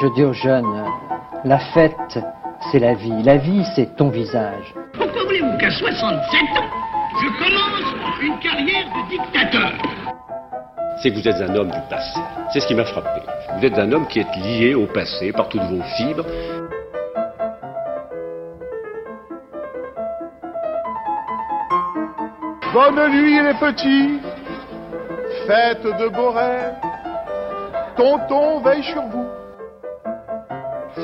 Je dis aux jeunes, la fête, c'est la vie. La vie, c'est ton visage. Pourquoi voulez-vous qu'à 67 ans, je commence une carrière de dictateur C'est que vous êtes un homme du passé. C'est ce qui m'a frappé. Vous êtes un homme qui est lié au passé par toutes vos fibres. Bonne nuit les petits, fête de beaux rêves, tonton veille sur vous.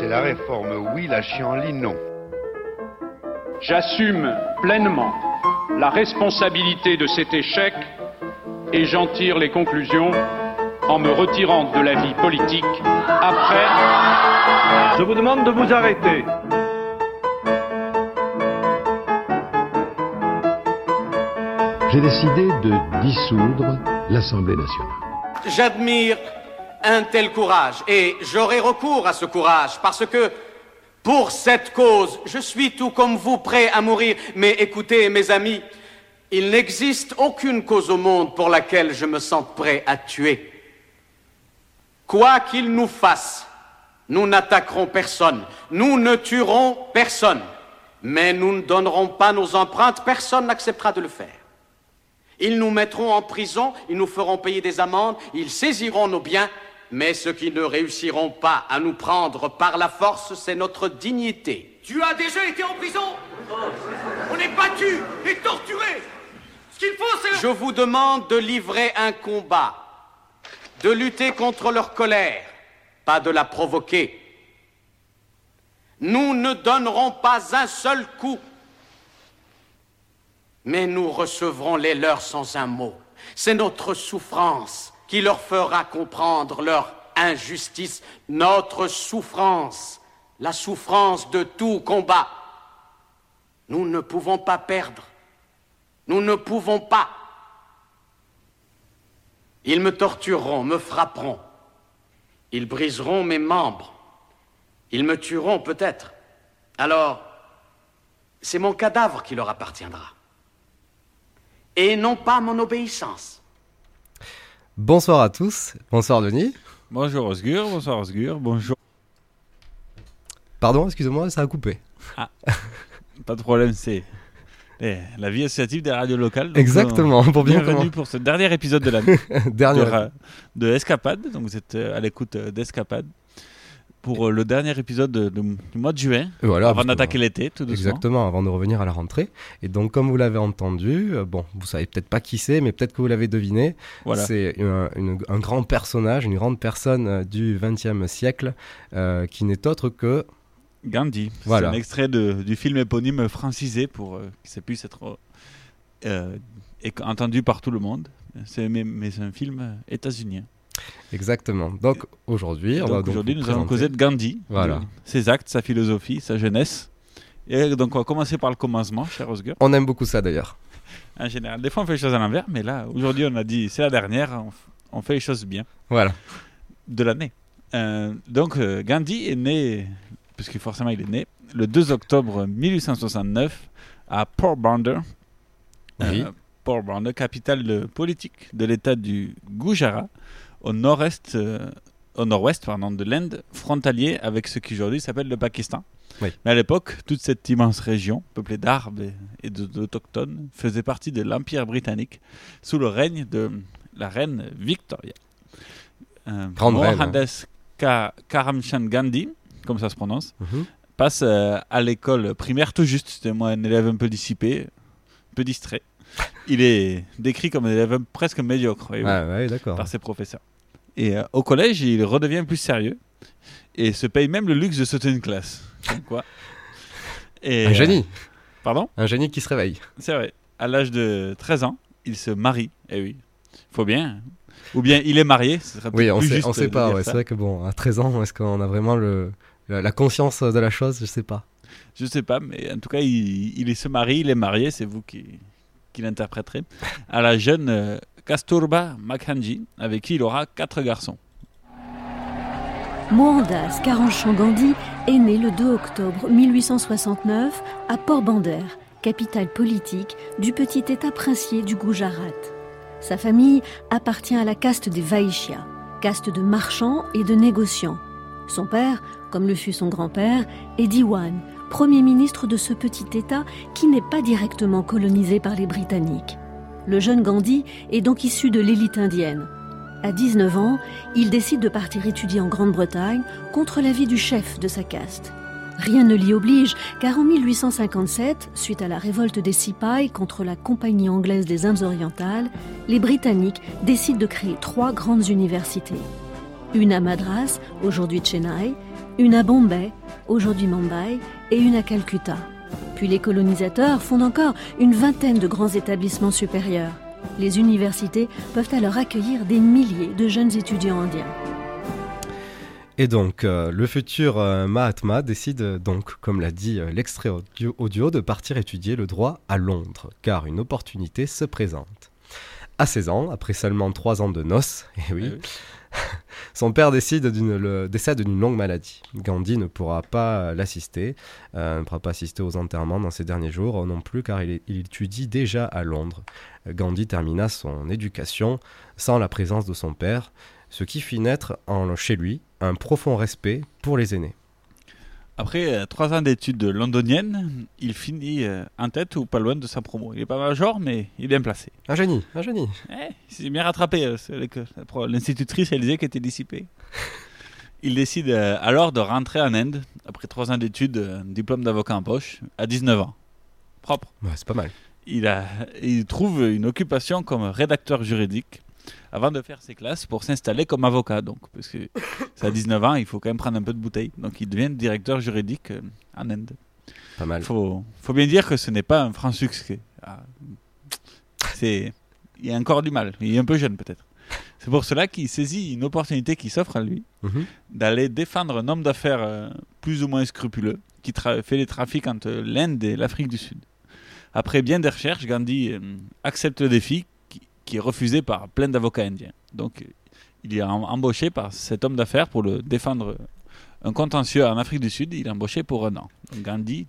C'est la réforme, oui, la chienlit, non. J'assume pleinement la responsabilité de cet échec et j'en tire les conclusions en me retirant de la vie politique après. Je vous demande de vous arrêter. J'ai décidé de dissoudre l'Assemblée nationale. J'admire un tel courage. Et j'aurai recours à ce courage parce que pour cette cause, je suis tout comme vous prêt à mourir. Mais écoutez, mes amis, il n'existe aucune cause au monde pour laquelle je me sente prêt à tuer. Quoi qu'il nous fasse, nous n'attaquerons personne, nous ne tuerons personne, mais nous ne donnerons pas nos empreintes, personne n'acceptera de le faire. Ils nous mettront en prison, ils nous feront payer des amendes, ils saisiront nos biens, mais ceux qui ne réussiront pas à nous prendre par la force, c'est notre dignité. Tu as déjà été en prison? On est battu et torturé Ce qu'il faut, c'est... Je vous demande de livrer un combat, de lutter contre leur colère, pas de la provoquer. Nous ne donnerons pas un seul coup, mais nous recevrons les leurs sans un mot. C'est notre souffrance qui leur fera comprendre leur injustice, notre souffrance, la souffrance de tout combat. Nous ne pouvons pas perdre. Nous ne pouvons pas. Ils me tortureront, me frapperont. Ils briseront mes membres. Ils me tueront peut-être. Alors, c'est mon cadavre qui leur appartiendra. Et non pas mon obéissance. Bonsoir à tous. Bonsoir Denis. Bonjour Osgur, bonsoir Osgur, bonjour. Pardon, excusez-moi, ça a coupé. Ah, pas de problème, c'est eh, la vie associative des radios locales. Donc, Exactement, euh, pour bien Bienvenue comment- pour ce dernier épisode de l'année. Dernier de Escapade, donc vous êtes euh, à l'écoute euh, d'Escapade. Pour euh, le dernier épisode de- de- du mois de juin, Voilà, avant d'attaquer l'été, tout doucement. Exactement, avant de revenir à la rentrée. Et donc, comme vous l'avez entendu, euh, bon, vous savez peut-être pas qui c'est, mais peut-être que vous l'avez deviné. Voilà. C'est un, grand personnage, une grande personne euh, du XXe siècle, euh, qui n'est autre que Gandhi. Voilà. C'est un extrait de- du film éponyme francisé pour euh, que ça puisse être entendu par tout le monde. C'est mais, mais c'est un film états-unien. Exactement. Donc aujourd'hui, on va Donc donc aujourd'hui, vous nous allons causer de Gandhi, Voilà. de ses actes, sa philosophie, sa jeunesse. Et donc on va commencer par le commencement, cher Osgur. On aime beaucoup ça d'ailleurs. En général, des fois on fait les choses à l'envers, mais là, aujourd'hui, on a dit c'est la dernière, on, fait les choses bien Voilà. de l'année. Euh, donc euh, Gandhi est né, puisque forcément il est né, le 2 octobre 1869 à Porbandar. Oui. Euh, Porbandar, capitale de- politique de l'état du Gujarat, au nord-est, euh, au nord-ouest pardon, de l'Inde, frontalier avec ce qui aujourd'hui s'appelle le Pakistan. Oui. Mais à l'époque, toute cette immense région, peuplée d'arbres et- d'autochtones, faisait partie de l'Empire britannique sous le règne de la reine Victoria. Euh, Grande reine, hein. Karamchand Gandhi, comme ça se prononce, Mhm. passe euh, à l'école primaire tout juste. C'était moi un élève un peu dissipé, un peu distrait. Il est décrit comme un élève presque médiocre Ah ouais, par ses professeurs. Et euh, au collège, il redevient plus sérieux et se paye même le luxe de sauter une classe. Quoi. Et, Un euh, génie. pardon? Un génie qui se réveille. C'est vrai. À l'âge de 13 ans, il se marie. Eh oui, faut bien. Ou bien il est marié. ce serait Oui, on plus sait, juste on sait de pas. ouais. C'est vrai que bon, à 13 ans, est-ce qu'on a vraiment le, la, conscience de la chose? Je sais pas. Je sais pas, mais en tout cas, il, il se marie, il est marié, c'est vous qui, qui l'interpréterez, à la jeune euh, Kasturba Makhanji, avec qui il aura quatre garçons. Mohandas Karamchand Gandhi est né le 2 octobre 1869 à Porbandar, capitale politique du petit état princier du Gujarat. Sa famille appartient à la caste des Vaishyas, caste de marchands et de négociants. Son père, comme le fut son grand-père, est Diwan, premier ministre de ce petit État qui n'est pas directement colonisé par les Britanniques. Le jeune Gandhi est donc issu de l'élite indienne. À 19 ans, il décide de partir étudier en Grande-Bretagne contre l'avis du chef de sa caste. Rien ne l'y oblige, car en 1857, suite à la révolte des Sipais contre la Compagnie anglaise des Indes orientales, les Britanniques décident de créer trois grandes universités. Une à Madras, aujourd'hui Chennai, une à Bombay, aujourd'hui Mumbai, et une à Calcutta. Puis les colonisateurs fondent encore une vingtaine de grands établissements supérieurs. Les universités peuvent alors accueillir des milliers de jeunes étudiants indiens. Et donc, euh, le futur euh, Mahatma décide donc, comme l'a dit euh, l'extrait audio, audio, de partir étudier le droit à Londres, car une opportunité se présente. À 16 ans, après seulement 3 ans de noces, et oui, son père décède d'une longue maladie. Gandhi ne pourra pas l'assister, euh, ne pourra pas assister aux enterrements dans ces derniers jours non plus, car il, étudie déjà à Londres. Gandhi termina son éducation sans la présence de son père, ce qui fit naître chez lui un profond respect pour les aînés. Après euh, trois ans d'études londoniennes, il finit euh, en tête ou pas loin de sa promo. Il est pas major, mais il est bien placé. Un génie, un génie. Eh, il s'est bien rattrapé. euh, L'institutrice, elle disait qu'elle était dissipée. Il décide euh, alors de rentrer en Inde, après trois ans d'études, euh, un diplôme d'avocat en poche, à 19 ans. Propre. Ouais, c'est pas mal. Il, a, il trouve une occupation comme rédacteur juridique avant de faire ses classes pour s'installer comme avocat. Donc, parce que c'est à 19 ans, il faut quand même prendre un peu de bouteille. Donc, il devient directeur juridique euh, en Inde. Pas mal. Il faut, faut bien dire que ce n'est pas un franc succès. Ah, C'est, il a encore du mal. Il est un peu jeune peut-être. C'est pour cela qu'il saisit une opportunité qui s'offre à lui Mhm. d'aller défendre un homme d'affaires euh, plus ou moins scrupuleux qui tra- fait les trafics entre l'Inde et l'Afrique du Sud. Après bien des recherches, Gandhi euh, accepte le défi qui, est refusé par plein d'avocats indiens. Donc il est em- embauché par cet homme d'affaires pour le défendre un contentieux en Afrique du Sud. Il est embauché pour un an. Donc Gandhi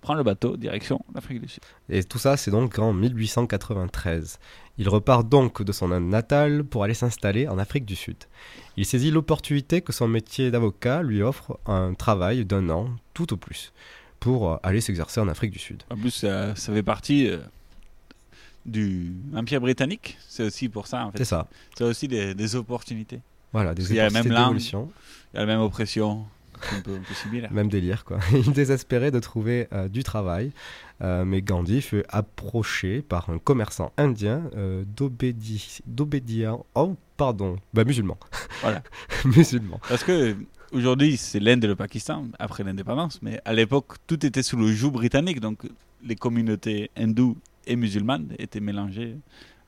prend le bateau direction l'Afrique du Sud. Et tout ça, c'est donc en 1893. Il repart donc de son Inde natale pour aller s'installer en Afrique du Sud. Il saisit l'opportunité que son métier d'avocat lui offre un travail d'un an, tout au plus, pour aller s'exercer en Afrique du Sud. En plus, ça, ça fait partie euh, du Empire britannique. C'est aussi pour ça, en fait. C'est ça. C'est aussi des, des opportunités. Voilà, des Parce qu'il y a la même opportunités langue, il y a la même oppression, un peu, un peu similaire. Même délire, quoi. Il désespérait de trouver euh, du travail, euh, mais Gandhi fut approché par un commerçant indien euh, d'obédi- d'obédients, oh, pardon, bah musulman. Voilà. musulman. Parce que aujourd'hui, c'est l'Inde et le Pakistan, après l'indépendance, mais à l'époque, tout était sous le joug britannique, donc les communautés hindoues et musulmanes étaient mélangées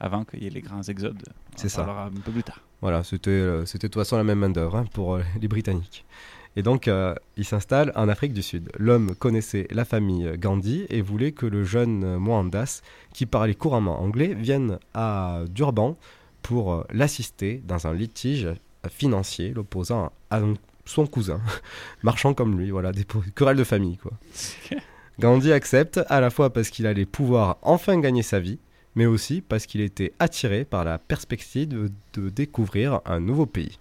avant qu'il y ait les grands exodes. C'est ça. parlera un peu plus tard. Voilà, c'était euh, c'était de toute façon la même main-d'œuvre hein, pour euh, les Britanniques. Et donc, euh, il s'installe en Afrique du Sud. L'homme connaissait la famille Gandhi et voulait que le jeune Mohandas, qui parlait couramment anglais, vienne à Durban pour euh, l'assister dans un litige financier l'opposant à son cousin, marchand comme lui. Voilà, des querelles de famille, quoi. Gandhi accepte à la fois parce qu'il allait pouvoir enfin gagner sa vie, mais aussi parce qu'il était attiré par la perspective de, de découvrir un nouveau pays.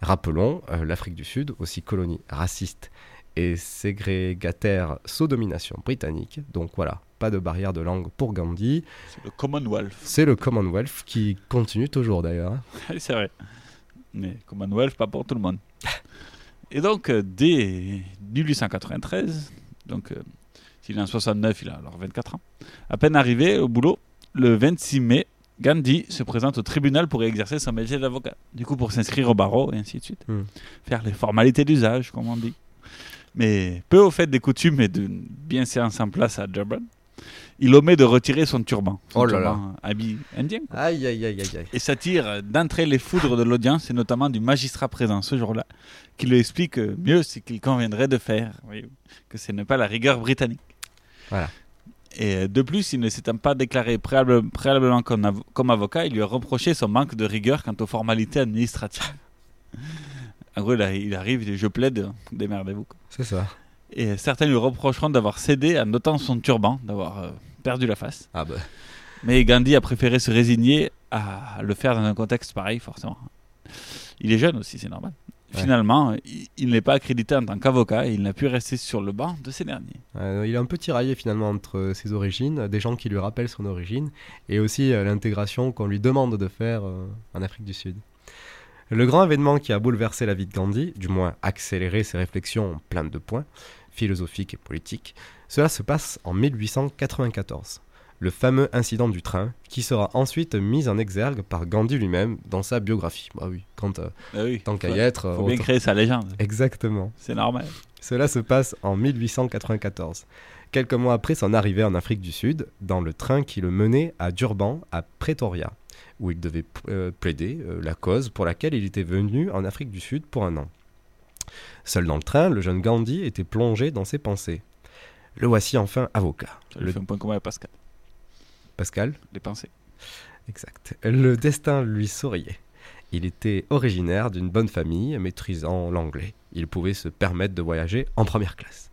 Rappelons euh, l'Afrique du Sud, aussi colonie raciste et ségrégataire sous domination britannique. Donc voilà, pas de barrière de langue pour Gandhi. C'est le Commonwealth. C'est le Commonwealth qui continue toujours d'ailleurs. hein. C'est vrai. Mais Commonwealth, pas pour tout le monde. Et donc, euh, dès 1893, donc s'il est en 69, il a alors 24 ans, à peine arrivé au boulot, le 26 mai, Gandhi se présente au tribunal pour exercer son métier d'avocat. Du coup, pour s'inscrire au barreau et ainsi de suite. Hmm. Faire les formalités d'usage, comme on dit. Mais peu au fait des coutumes et d'une bien séance en place à Durban, il omet de retirer son turban. Son Oh là là. turban habit indien. quoi Aïe aïe aïe aïe et s'attire d'entrer les foudres de l'audience et notamment du magistrat présent ce jour-là, qui lui explique mieux ce qu'il conviendrait de faire, oui, que ce n'est pas la rigueur britannique. Voilà. Et de plus, il ne s'étant pas déclaré préalable- préalablement comme, avo- comme avocat, il lui a reproché son manque de rigueur quant aux formalités administratives. En gros, là, il arrive, il dit, je plaide, démerdez-vous. C'est ça. Et certains lui reprocheront d'avoir cédé en notant son turban, d'avoir euh, perdu la face. Ah bah. Mais Gandhi a préféré se résigner à le faire dans un contexte pareil, forcément. Il est jeune aussi, c'est normal. Finalement, il, n'est pas accrédité en tant qu'avocat et il n'a pu rester sur le banc de ces derniers. Euh, il est un peu tiraillé finalement entre ses origines, des gens qui lui rappellent son origine, et aussi euh, l'intégration qu'on lui demande de faire euh, en Afrique du Sud. Le grand événement qui a bouleversé la vie de Gandhi, du moins accéléré ses réflexions pleines de points, philosophiques et politiques, cela se passe en 1894 le fameux incident du train, qui sera ensuite mis en exergue par Gandhi lui-même dans sa biographie. Bah oui, quand, euh, Ah oui, tant qu'à y être. faut bien créer sa légende. Exactement. C'est normal. Cela se passe en 1894, quelques mois après son arrivée en Afrique du Sud, dans le train qui le menait à Durban, à Pretoria, où il devait euh, plaider euh, la cause pour laquelle il était venu en Afrique du Sud pour un an. Seul dans le train, le jeune Gandhi était plongé dans ses pensées. Le voici enfin avocat. Ça lui Le- fait un point commun à Pascal. Pascal Les pensées. Exact. Le destin lui souriait. Il était originaire d'une bonne famille, maîtrisant l'anglais. Il pouvait se permettre de voyager en première classe.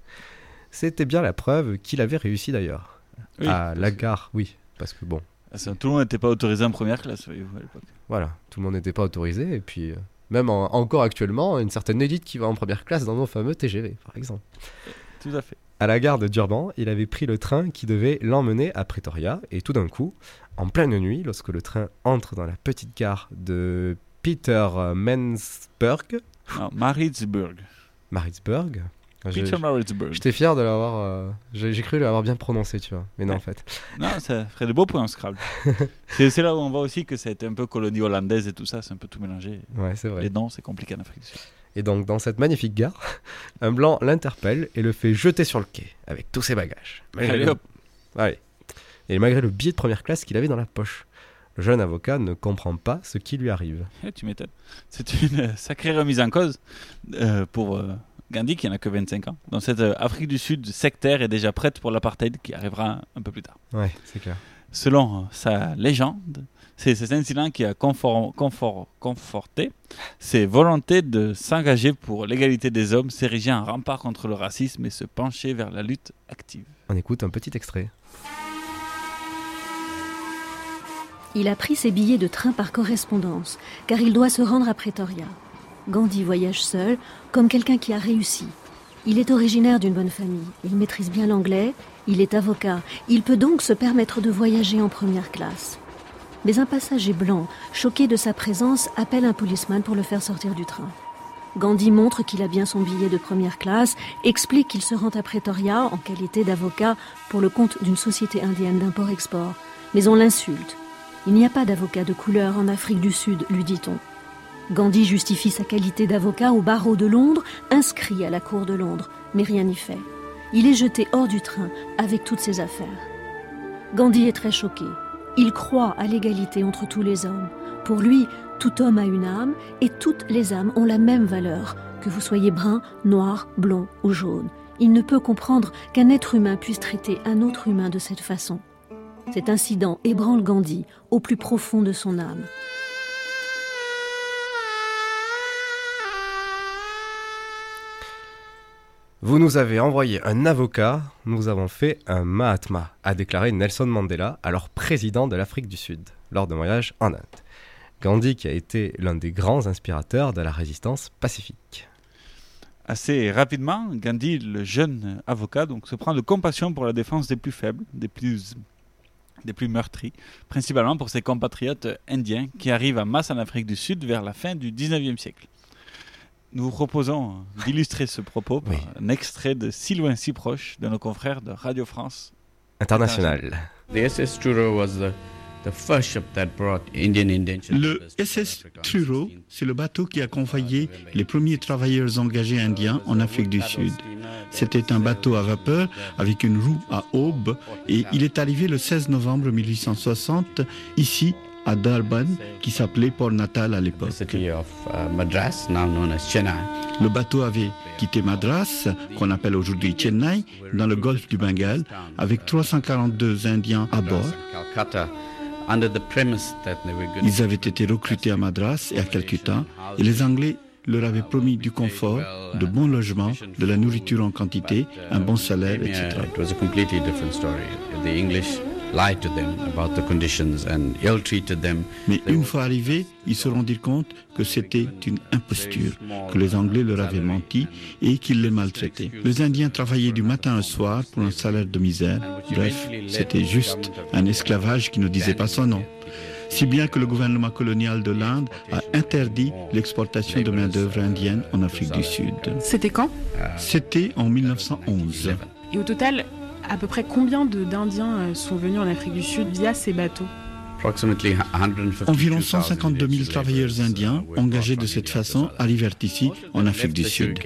C'était bien la preuve qu'il avait réussi d'ailleurs. Oui, à la gare, oui, parce que bon, Ah, Tout le monde n'était pas autorisé en première classe, voyez-vous, à l'époque. voilà, tout le monde n'était pas autorisé. Et puis, euh, même en- encore actuellement, une certaine élite qui va en première classe dans nos fameux TGV, par exemple. Tout à fait. À la gare de Durban, il avait pris le train qui devait l'emmener à Pretoria, et tout d'un coup, en pleine nuit, lorsque le train entre dans la petite gare de Peter Mansburg, Non, Maritzburg. Maritzburg, Peter Maritzburg. J'étais fier de l'avoir. euh, J'ai cru l'avoir bien prononcé, tu vois. Mais non, en fait. Non, ça ferait de beaux points en Scrabble. c'est c'est là où on voit aussi que ça a été un peu colonie hollandaise et tout ça, c'est un peu tout mélangé. Ouais, c'est vrai. Les noms, c'est compliqué en Afrique du Sud. Et donc, dans cette magnifique gare, un blanc l'interpelle et le fait jeter sur le quai avec tous ses bagages. Malgré Allez, le- hop. Ouais. Et malgré le billet de première classe qu'il avait dans la poche. Le jeune avocat ne comprend pas ce qui lui arrive. Eh, tu m'étonnes. C'est une sacrée remise en cause euh, pour euh, Gandhi qui n'a que 25 ans. Dans cette euh, Afrique du Sud sectaire est déjà prête pour l'apartheid qui arrivera un peu plus tard. Ouais, c'est clair. Selon sa légende, c'est cet incident qui a confort- confort- conforté ses volontés de s'engager pour l'égalité des hommes, s'ériger en rempart contre le racisme et se pencher vers la lutte active. On écoute un petit extrait. Il a pris ses billets de train par correspondance, car il doit se rendre à Pretoria. Gandhi voyage seul, comme quelqu'un qui a réussi. Il est originaire d'une bonne famille, il maîtrise bien l'anglais, il est avocat, il peut donc se permettre de voyager en première classe. Mais un passager blanc, choqué de sa présence, appelle un policeman pour le faire sortir du train. Gandhi montre qu'il a bien son billet de première classe, explique qu'il se rend à Pretoria en qualité d'avocat pour le compte d'une société indienne d'import-export. Mais on l'insulte. Il n'y a pas d'avocat de couleur en Afrique du Sud, lui dit-on. Gandhi justifie sa qualité d'avocat au barreau de Londres, inscrit à la cour de Londres, mais rien n'y fait. Il est jeté hors du train avec toutes ses affaires. Gandhi est très choqué. Il croit à l'égalité entre tous les hommes. Pour lui, tout homme a une âme et toutes les âmes ont la même valeur, que vous soyez brun, noir, blond ou jaune. Il ne peut comprendre qu'un être humain puisse traiter un autre humain de cette façon. Cet incident ébranle Gandhi au plus profond de son âme. Vous nous avez envoyé un avocat, nous avons fait un Mahatma, a déclaré Nelson Mandela, alors président de l'Afrique du Sud, lors d'un voyage en Inde. Gandhi qui a été l'un des grands inspirateurs de la résistance pacifique. Assez rapidement, Gandhi, le jeune avocat, donc, se prend de compassion pour la défense des plus faibles, des plus, des plus meurtris, principalement pour ses compatriotes indiens qui arrivent en masse en Afrique du Sud vers la fin du 19e siècle. Nous vous proposons d'illustrer ce propos par un extrait de Si loin, si proche de nos confrères de Radio France International. The SS Truro was the, the first ship that brought Indian indentured Le SS Truro, c'est le bateau qui a convoyé les premiers travailleurs engagés indiens en Afrique du Sud. C'était un bateau à vapeur avec une roue à aube et il est arrivé le 16 novembre 1860 ici à Durban, qui s'appelait Port Natal à l'époque. Le bateau avait quitté Madras, qu'on appelle aujourd'hui Chennai, dans le golfe du Bengale, avec 342 Indiens à bord. Ils avaient été recrutés à Madras et à Calcutta, et les Anglais leur avaient promis du confort, de bons logements, de la nourriture en quantité, un bon salaire, etc. It was a completely different story. The English lied to them about the conditions and ill-treated them. Mais une fois arrivés, ils se rendirent compte que c'était une imposture, que les Anglais leur avaient menti et qu'ils les maltraitaient. Les Indiens travaillaient du matin au soir pour un salaire de misère. Bref, c'était juste un esclavage qui ne disait pas son nom. Si bien que le gouvernement colonial de l'Inde a interdit l'exportation de main-d'œuvre indienne en Afrique du Sud. C'était quand? C'était en 1911. Et au total, à peu près combien de- d'Indiens euh, sont venus en Afrique du Sud via ces bateaux Approximately 152 Environ 152 000 travailleurs indiens engagés de cette façon arrivèrent ici, en Afrique du Sud.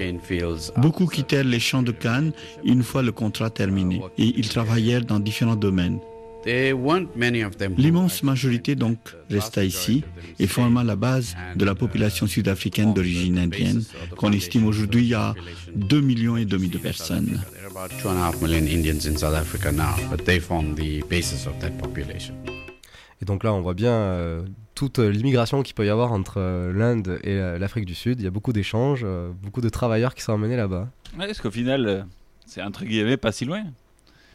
Beaucoup quittèrent les champs de canne une fois le contrat terminé et ils travaillèrent dans différents domaines. There weren't many of them. L'immense majorité donc resta ici et forma la base de la population sud-africaine d'origine indienne qu'on estime aujourd'hui à 2 millions et demi de personnes. There are about two and a half million Indians in South Africa now, but they form the basis of that population. Et donc là, on voit bien euh, toute l'immigration qu'il peut y avoir entre euh, l'Inde et l'Afrique du Sud. Il y a beaucoup d'échanges, euh, beaucoup de travailleurs qui sont emmenés là-bas. Ouais, parce qu'au final, euh, c'est entre guillemets pas si loin?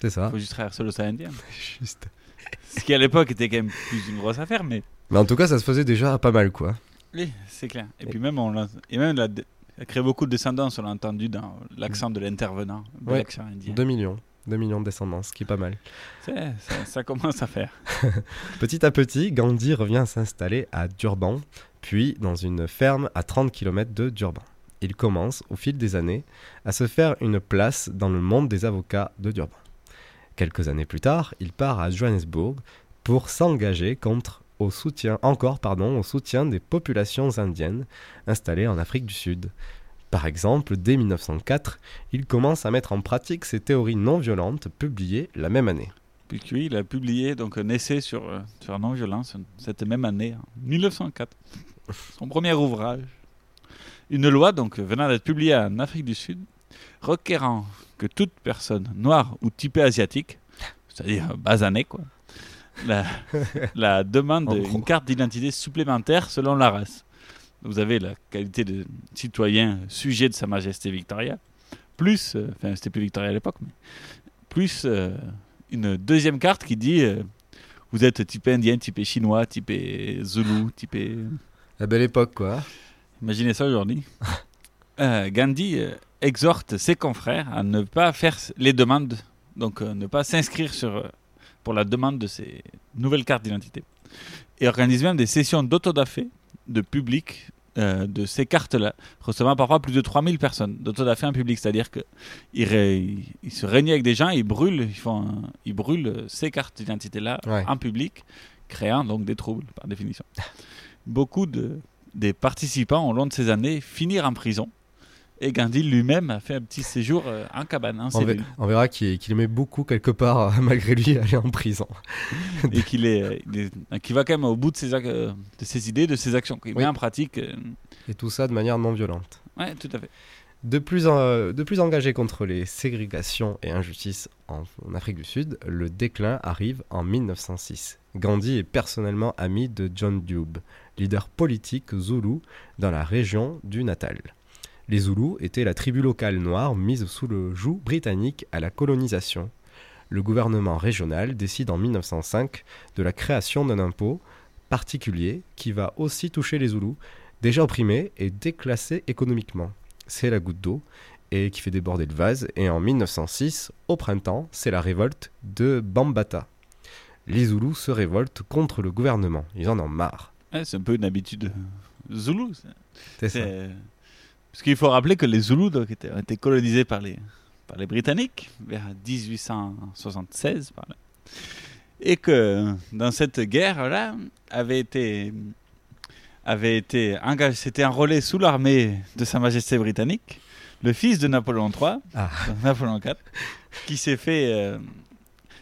C'est ça. faut juste traverser l'océan Indien. Juste. Ce qui à l'époque était quand même plus une grosse affaire, mais. Mais en tout cas, ça se faisait déjà pas mal, quoi. Oui, c'est clair. Et, puis même, on et même la, ça crée beaucoup de descendance, on l'a entendu dans l'accent de l'intervenant, de Ouais, l'accent indien. 2 millions. 2 millions de descendants, ce qui est pas mal. Ça, ça commence à faire. Petit à petit, Gandhi revient s'installer à Durban, puis dans une ferme à 30 km de Durban. Il commence, au fil des années, à se faire une place dans le monde des avocats de Durban. Quelques années plus tard, il part à Johannesburg pour s'engager contre au soutien encore pardon au soutien des populations indiennes installées en Afrique du Sud. Par exemple, dès 1904, il commence à mettre en pratique ses théories non violentes publiées la même année. Puis il a publié donc un essai sur, euh, sur la non-violence cette même année, en 1904. Son premier ouvrage. Une loi donc venant d'être publiée en Afrique du Sud, requérant que toute personne noire ou typée asiatique, c'est-à-dire basanée quoi, la, la demande d'une carte d'identité supplémentaire selon la race. Vous avez la qualité de citoyen sujet de Sa Majesté Victoria, plus, euh, enfin c'était plus Victoria à l'époque, mais plus euh, une deuxième carte qui dit euh, vous êtes typé indien, typé chinois, typé zoulou, typé. La belle époque, quoi. Imaginez ça aujourd'hui. Gandhi exhorte ses confrères à ne pas faire les demandes, donc ne pas s'inscrire sur pour la demande de ces nouvelles cartes d'identité. Et organise même des sessions d'autodafé de public euh, de ces cartes-là, recevant parfois plus de 3000 personnes d'autodafé en public. C'est-à-dire qu'ils ré- ils se réunissent avec des gens, ils brûlent, ils, font un- ils brûlent ces cartes d'identité-là Ouais. en public, créant donc des troubles, par définition. Beaucoup de, des participants, au long de ces années, finirent en prison. Et Gandhi lui-même a fait un petit séjour euh, en cabane, en On, verra qu'il qu'il aimait beaucoup quelque part, euh, malgré lui, aller en prison. et qu'il est, euh, est- qu'il va quand même au bout de ses, ac- de ses idées, de ses actions, qu'il Oui. met en pratique. Et tout ça de manière non violente. Ouais, tout à fait. De plus, en- de plus engagé contre les ségrégations et injustices en, en Afrique du Sud, le déclin arrive en 1906. Gandhi est personnellement ami de John Dube, leader politique zoulou dans la région du Natal. Les Zoulous étaient la tribu locale noire mise sous le joug britannique à la colonisation. Le gouvernement régional décide en 1905 de la création d'un impôt particulier qui va aussi toucher les Zoulous, déjà opprimés et déclassés économiquement. C'est la goutte d'eau et qui fait déborder le vase. Et en 1906, au printemps, c'est la révolte de Bambata. Les Zoulous se révoltent contre le gouvernement. Ils en ont marre. Ouais, c'est un peu une habitude zoulou. C'est ça. Parce qu'il faut rappeler que les Zoulous donc, étaient, ont été colonisés par les, par les Britanniques vers 1876. Par là. Et que dans cette guerre-là, avait été, avait été engagé, s'était enrôlé sous l'armée de Sa Majesté britannique, le fils de Napoléon III, Ah. Napoléon IV, qui s'est fait, euh,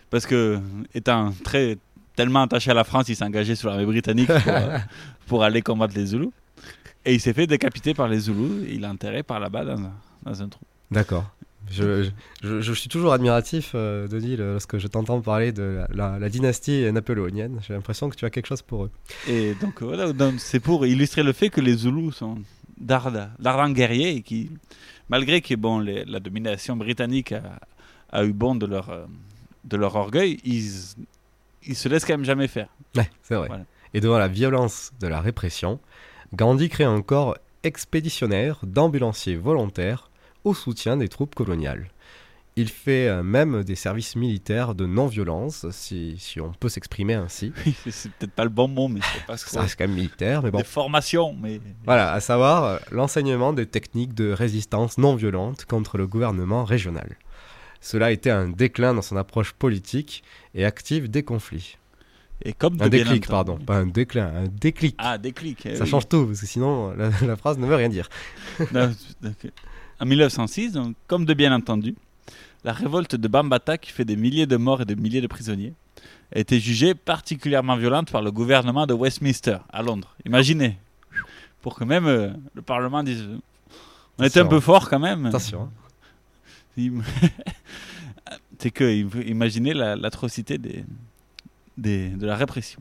parce que étant très tellement attaché à la France, il s'est engagé sous l'armée britannique pour, euh, pour aller combattre les Zoulous. Et il s'est fait décapiter par les Zoulous. et Il est enterré par là-bas dans, un- dans un trou. D'accord. Je, je, je suis toujours admiratif, euh, Denis, lorsque je t'entends parler de la, la- la dynastie napoléonienne. J'ai l'impression que tu as quelque chose pour eux. Et donc voilà, c'est pour illustrer le fait que les Zoulous sont d'ardents guerriers et qui, malgré que bon, les- la domination britannique a, a eu bon de leur, euh, de leur orgueil, ils, il se laisse quand même jamais faire. Ouais, c'est vrai. Et devant la violence de la répression, Gandhi crée un corps expéditionnaire d'ambulanciers volontaires au soutien des troupes coloniales. Il fait euh, même des services militaires de non-violence, si, si on peut s'exprimer ainsi. Oui, c'est peut-être pas le bon mot, mais c'est pas Ça reste quand même militaire, mais bon. Des formations, mais. Voilà, à savoir euh, l'enseignement des techniques de résistance non violente contre le gouvernement régional. Cela a été un déclin dans son approche politique et active des conflits. Et comme de un déclic, pardon, pas un déclin, un déclic. Ah, déclic. eh Ça oui. change tout, parce que sinon la, la phrase ne veut rien dire. En 1906, donc, comme de bien entendu, la révolte de Bambata, qui fait des milliers de morts et des milliers de prisonniers, a été jugée particulièrement violente par le gouvernement de Westminster, à Londres. Imaginez, pour que même euh, le Parlement dise... euh, On était un peu fort quand même. Attention. Il- C'est que, im- imaginez la- l'atrocité des, des- de la répression.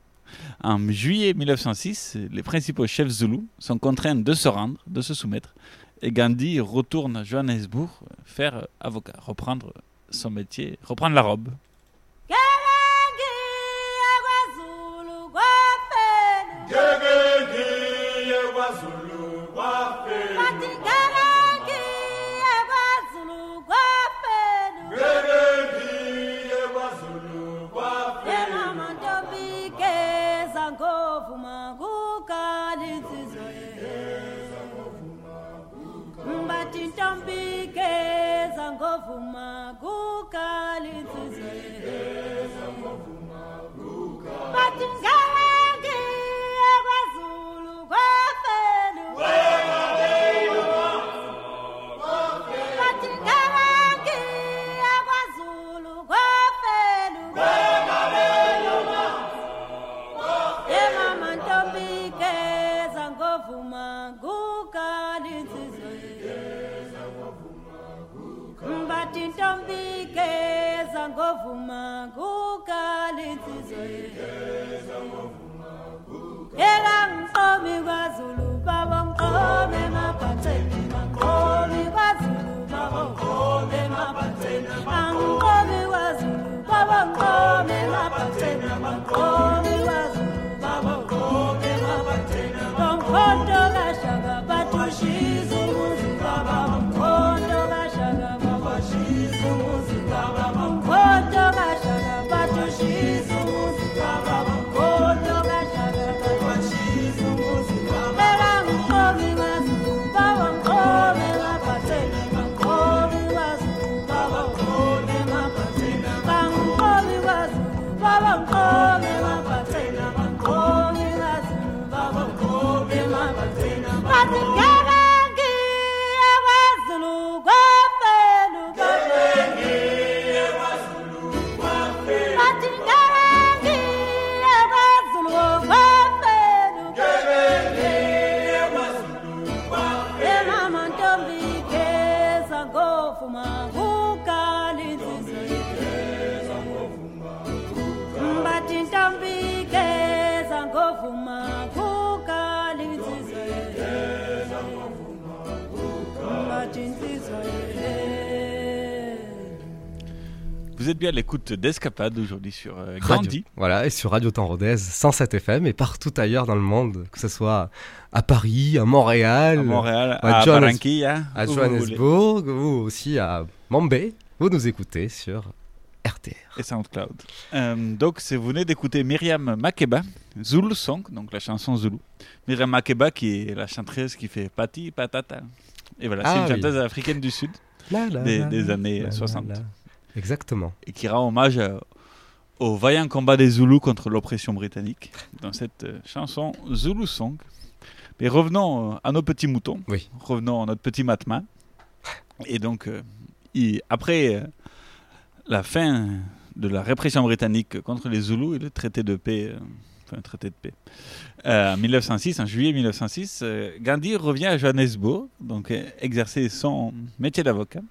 En juillet 1906, les principaux chefs zoulous sont contraints de se rendre, de se soumettre, et Gandhi retourne à Johannesburg faire avocat, reprendre son métier, reprendre la robe. ngovuma kukali insizwe ngovuma kukala insizwe ekangiqomi kwazulu babonqobe emabhatheni banqomi kwazulu babonqobe emabhatheni angiqomi kwazulu babonqobe emabhatheni banqobe Vous êtes bien à l'écoute d'Escapade aujourd'hui sur euh, Radio. Gandhi. Voilà, et sur Radio Temps Rodez, 107 FM, et partout ailleurs dans le monde, que ce soit à Paris, à Montréal, À Montréal, à Johannes- à vous Johannesburg, ou aussi à Mumbai. Vous nous écoutez sur RTR. et SoundCloud. Euh, donc, c'est- vous venez d'écouter Myriam Makeba, Zulu Song, donc la chanson Zulu. Myriam Makeba, qui est la chanteuse qui fait Pati Patata. Et voilà, c'est Ah une oui. chanteuse africaine du Sud La, la, des, années la, 60. Exactement. Et qui rend hommage à- au vaillant combat des Zoulous contre l'oppression britannique dans cette euh, chanson Zulu Song. Mais revenons euh, à nos petits moutons. Oui. Revenons à notre petit Matma. Et donc, euh, il- après euh, la fin de la répression britannique contre les Zoulous et le traité de paix, euh, enfin, un traité de paix, euh, en 1906, en juillet 1906, euh, Gandhi revient à Johannesburg, donc euh, exercer son métier d'avocat,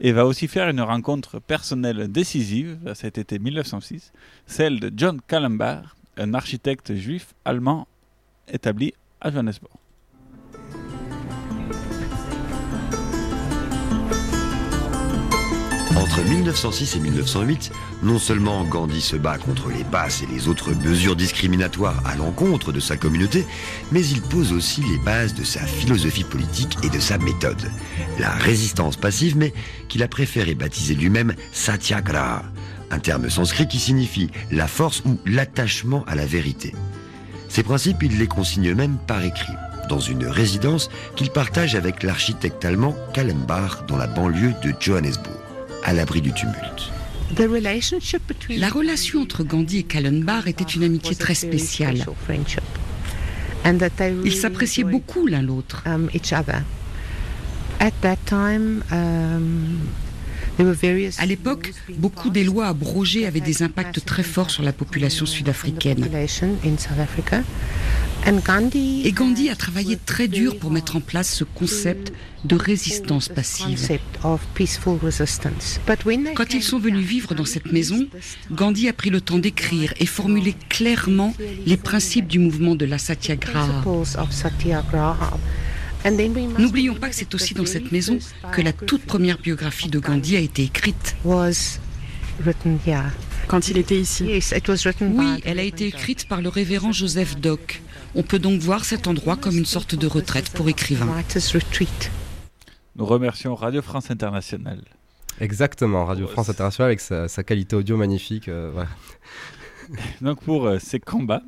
et va aussi faire une rencontre personnelle décisive cet été 1906, celle de John Callenbach, un architecte juif allemand établi à Johannesburg. Entre 1906 et 1908, non seulement Gandhi se bat contre les passes et les autres mesures discriminatoires à l'encontre de sa communauté, mais il pose aussi les bases de sa philosophie politique et de sa méthode. La résistance passive, mais qu'il a préféré baptiser lui-même Satyagraha, un terme sanskrit qui signifie la force ou l'attachement à la vérité. Ces principes, il les consigne même par écrit, dans une résidence qu'il partage avec l'architecte allemand Kallenbach dans la banlieue de Johannesburg, à l'abri du tumulte. La relation entre Gandhi et Kallenbach était une amitié très spéciale. Ils s'appréciaient beaucoup l'un l'autre. À l'époque, beaucoup des lois abrogées avaient des impacts très forts sur la population sud-africaine. Et Gandhi a travaillé très dur pour mettre en place ce concept de résistance passive. Quand ils sont venus vivre dans cette maison, Gandhi a pris le temps d'écrire et formuler clairement les principes du mouvement de la Satyagraha. N'oublions pas que c'est aussi dans cette maison que la toute première biographie de Gandhi a été écrite. Quand il était ici. Oui, elle a été écrite par le révérend Joseph Dock. On peut donc voir cet endroit comme une sorte de retraite pour écrivains. Nous remercions Radio France Internationale. Exactement, Radio France Internationale avec sa, qualité audio magnifique. Euh, donc pour euh, ces combats,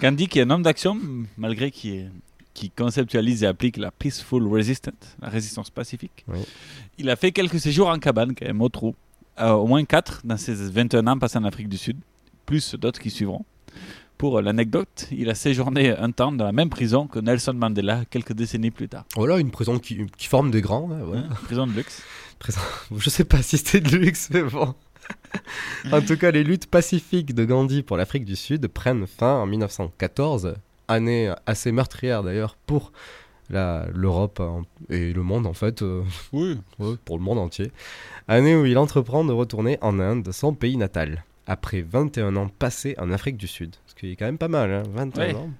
Gandhi qui est un homme d'action, malgré qu'il est qui conceptualise et applique la peaceful resistance, la résistance pacifique. Il a fait quelques séjours en cabane, quand même, au trou. Euh, au moins quatre dans ses 21 ans passés en Afrique du Sud, plus d'autres qui suivront. Pour l'anecdote, il a séjourné un temps dans la même prison que Nelson Mandela quelques décennies plus tard. Voilà, une prison qui, forme des grands. Ouais. Hein, prison de luxe. Prison... Je sais pas si c'était de luxe, mais bon. en tout cas, les luttes pacifiques de Gandhi pour l'Afrique du Sud prennent fin en 1914 année assez meurtrière d'ailleurs pour l'Europe et le monde en fait. Euh, oui. pour le monde entier. Année où il entreprend de retourner en Inde, son pays natal, après 21 ans passés en Afrique du Sud. Ce qui est quand même pas mal, hein, 21 ans.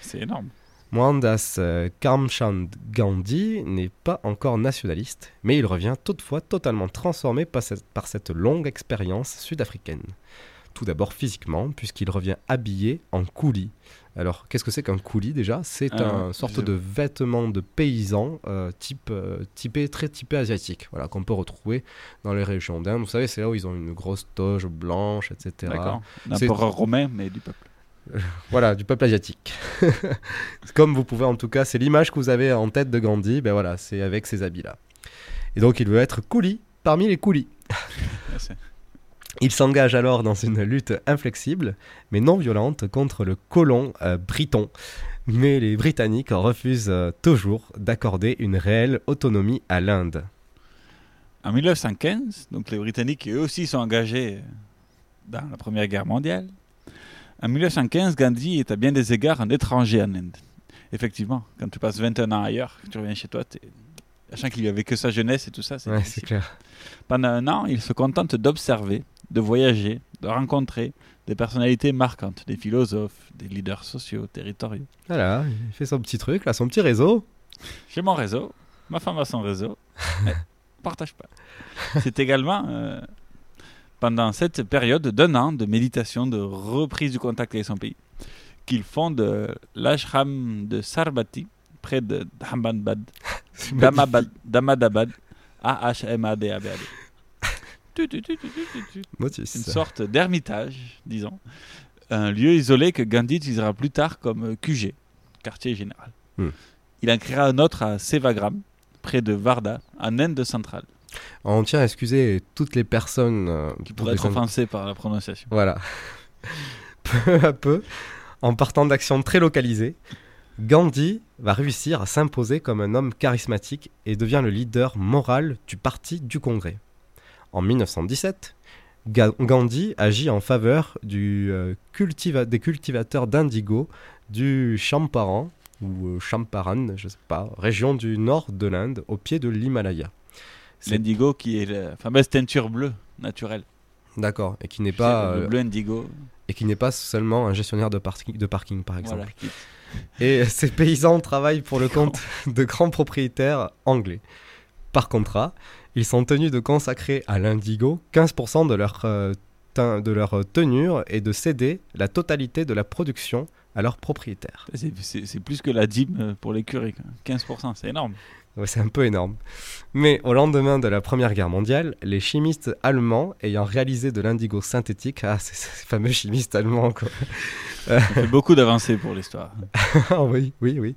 C'est énorme. Mohandas euh, Karamchand Gandhi n'est pas encore nationaliste, mais il revient toutefois totalement transformé par cette, par cette longue expérience sud-africaine. Tout d'abord physiquement, puisqu'il revient habillé en coulis, alors, qu'est-ce que c'est qu'un coulis déjà? C'est un sorte de vêtement de paysan euh, type, euh, typé, très typé asiatique, voilà, qu'on peut retrouver dans les régions d'Inde. Vous savez, c'est là où ils ont une grosse toge blanche, etc. D'accord. L'empereur romain, mais du peuple. voilà, du peuple asiatique. Comme vous pouvez en tout cas, c'est l'image que vous avez en tête de Gandhi, ben voilà, c'est avec ces habits-là. Et donc il veut être coulis parmi les coulis. Il s'engage alors dans une lutte inflexible, mais non violente, contre le colon euh, briton. Mais les Britanniques refusent euh, toujours d'accorder une réelle autonomie à l'Inde. En 1915, donc les Britanniques eux aussi sont engagés dans la Première Guerre mondiale. En 1915, Gandhi est à bien des égards un étranger en Inde. Effectivement, quand tu passes 21 ans ailleurs, tu reviens chez toi, sachant qu'il n'y avait que sa jeunesse et tout ça, c'est clair. Pendant un an, il se contente d'observer de voyager, de rencontrer des personnalités marquantes, des philosophes, des leaders sociaux, territoriaux. Voilà, il fait son petit truc, là, son petit réseau. J'ai mon réseau, ma femme a son réseau, mais partage pas. C'est également euh, pendant cette période d'un an de méditation, de reprise du contact avec son pays, qu'il fonde l'ashram de Sarbati, près de Dhammadabad, Damadabad, A-H-M-A-D-A-B-A-D une sorte d'ermitage, disons. Un lieu isolé que Gandhi utilisera plus tard comme QG, quartier général. Hmm. Il en créera un autre à Sevagram, près de Varda, en Inde centrale. On tient à excuser toutes les personnes euh, qui pourraient être offensées par la prononciation. Voilà. peu à peu, en partant d'actions très localisées, Gandhi va réussir à s'imposer comme un homme charismatique et devient le leader moral du parti du Congrès. En 1917, Gandhi agit en faveur du, euh, des cultivateurs d'indigo du Champaran, ou euh, Champaran, je sais pas, région du nord de l'Inde, au pied de l'Himalaya. L'indigo qui est la fameuse teinture bleue naturelle. D'accord, et qui n'est pas... Le euh, bleu indigo. Et qui n'est pas seulement un gestionnaire de, parking, de parking par exemple. et ces paysans travaillent pour le compte de grands propriétaires anglais, par contrat, ils sont tenus de consacrer à l'indigo 15% de leur, euh, de leur tenure et de céder la totalité de la production à leurs propriétaires. C'est- plus que la dîme euh, pour les curés. quoi. 15%, c'est énorme. Ouais, c'est un peu énorme. Mais au lendemain de la Première Guerre mondiale, les chimistes allemands ayant réalisé de l'indigo synthétique, ah, ces fameux chimistes allemands quoi. Ça fait beaucoup d'avancées pour l'histoire. Ah oui, oui, oui.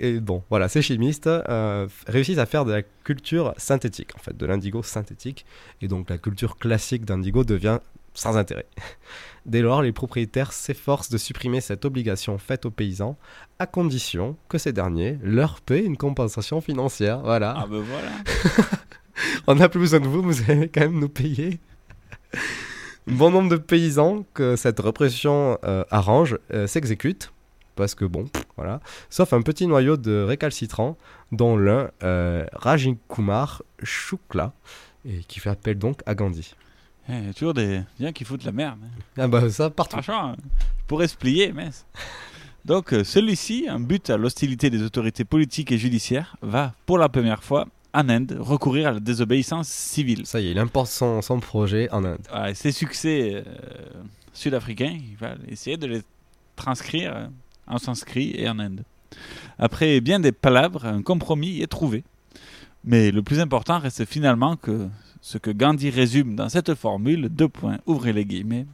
Et bon, voilà, ces chimistes euh, réussissent à faire de la culture synthétique, en fait, de l'indigo synthétique, et donc la culture classique d'indigo devient sans intérêt. Dès lors, les propriétaires s'efforcent de supprimer cette obligation faite aux paysans, à condition que ces derniers leur paient une compensation financière. Voilà. Ah ben voilà. On n'a plus besoin de vous, vous allez quand même nous payer. bon nombre de paysans que cette répression euh, arrange euh, s'exécutent, parce que bon, voilà, sauf un petit noyau de récalcitrants, dont l'un, euh, Rajiv Kumar Shukla, et qui fait appel donc à Gandhi. Eh, Il y a toujours des gens qui foutent la merde. hein. Ah bah ça partout. Franchement, je pourrais se plier, mais... Donc euh, celui-ci, un but à l'hostilité des autorités politiques et judiciaires, va pour la première fois en Inde recourir à la désobéissance civile. Ça y est, il importe son, son projet en Inde. Ouais, ses succès euh, sud-africains, il va essayer de les transcrire euh, en sanskrit et en Inde. Après bien des palabres, un compromis est trouvé. Mais le plus important reste finalement que ce que Gandhi résume dans cette formule, deux points, ouvrez les guillemets,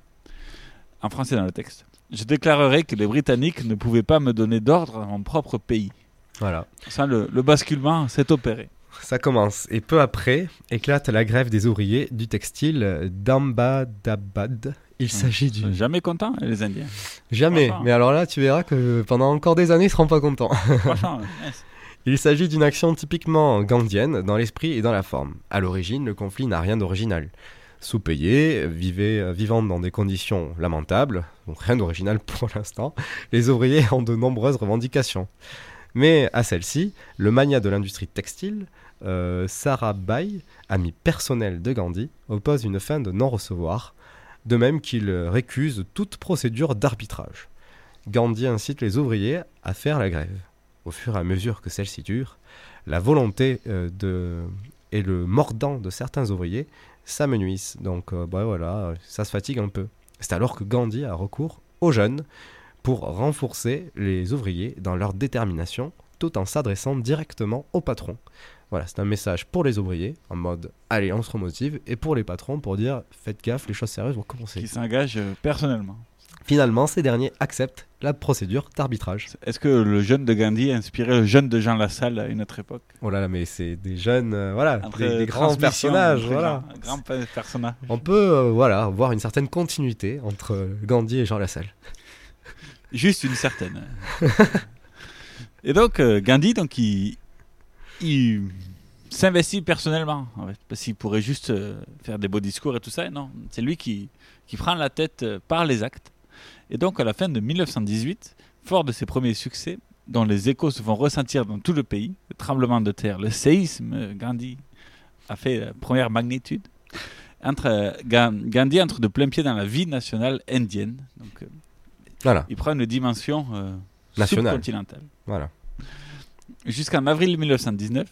en français dans le texte. Je déclarerai que les Britanniques ne pouvaient pas me donner d'ordre dans mon propre pays. Voilà. Ça, le, le basculement s'est opéré. Ça commence. Et peu après, éclate la grève des ouvriers du textile d'Ambadabad. Il s'agit du... Jamais content, les Indiens. Jamais. Franchement. Mais alors là, tu verras que pendant encore des années, ils seront pas contents. Franchement, yes. Il s'agit d'une action typiquement gandhienne dans l'esprit et dans la forme. À l'origine, le conflit n'a rien d'original. Sous-payés, euh, vivant dans des conditions lamentables, donc rien d'original pour l'instant, les ouvriers ont de nombreuses revendications. Mais à celle-ci, le mania de l'industrie textile, euh, Sarabhai, ami personnel de Gandhi, oppose une fin de non-recevoir, de même qu'il récuse toute procédure d'arbitrage. Gandhi incite les ouvriers à faire la grève. Au fur et à mesure que celle-ci dure, la volonté euh, de... et le mordant de certains ouvriers s'amenuisent. Donc euh, bah voilà, ça se fatigue un peu. C'est alors que Gandhi a recours aux jeunes pour renforcer les ouvriers dans leur détermination tout en s'adressant directement au patron. Voilà, c'est un message pour les ouvriers en mode allez, on se remotive, et pour les patrons pour dire faites gaffe, les choses sérieuses vont commencer. Qui s'engagent euh, personnellement. Finalement, ces derniers acceptent la procédure d'arbitrage. Est-ce que le jeune de Gandhi a inspiré le jeune de Jean Lassalle à une autre époque? Oh là là, mais c'est des jeunes, euh, voilà, Entre des, des grands personnages, voilà. grands- grands pe- personnages. On peut, euh, voilà, voir une certaine continuité entre Gandhi et Jean Lassalle. Juste une certaine. Et donc, euh, Gandhi, donc, il, il s'investit personnellement, en fait, parce qu'il pourrait juste faire des beaux discours et tout ça. Non, c'est lui qui, qui prend la tête par les actes. Et donc, à la fin de 1918, fort de ses premiers succès, dont les échos se font ressentir dans tout le pays, le tremblement de terre, le séisme, Gandhi a fait la première magnitude. Entre, Gandhi entre de plein pied dans la vie nationale indienne. Donc, euh, Voilà. il prend une dimension euh, Nationale. subcontinentale. Voilà. Jusqu'en avril 1919,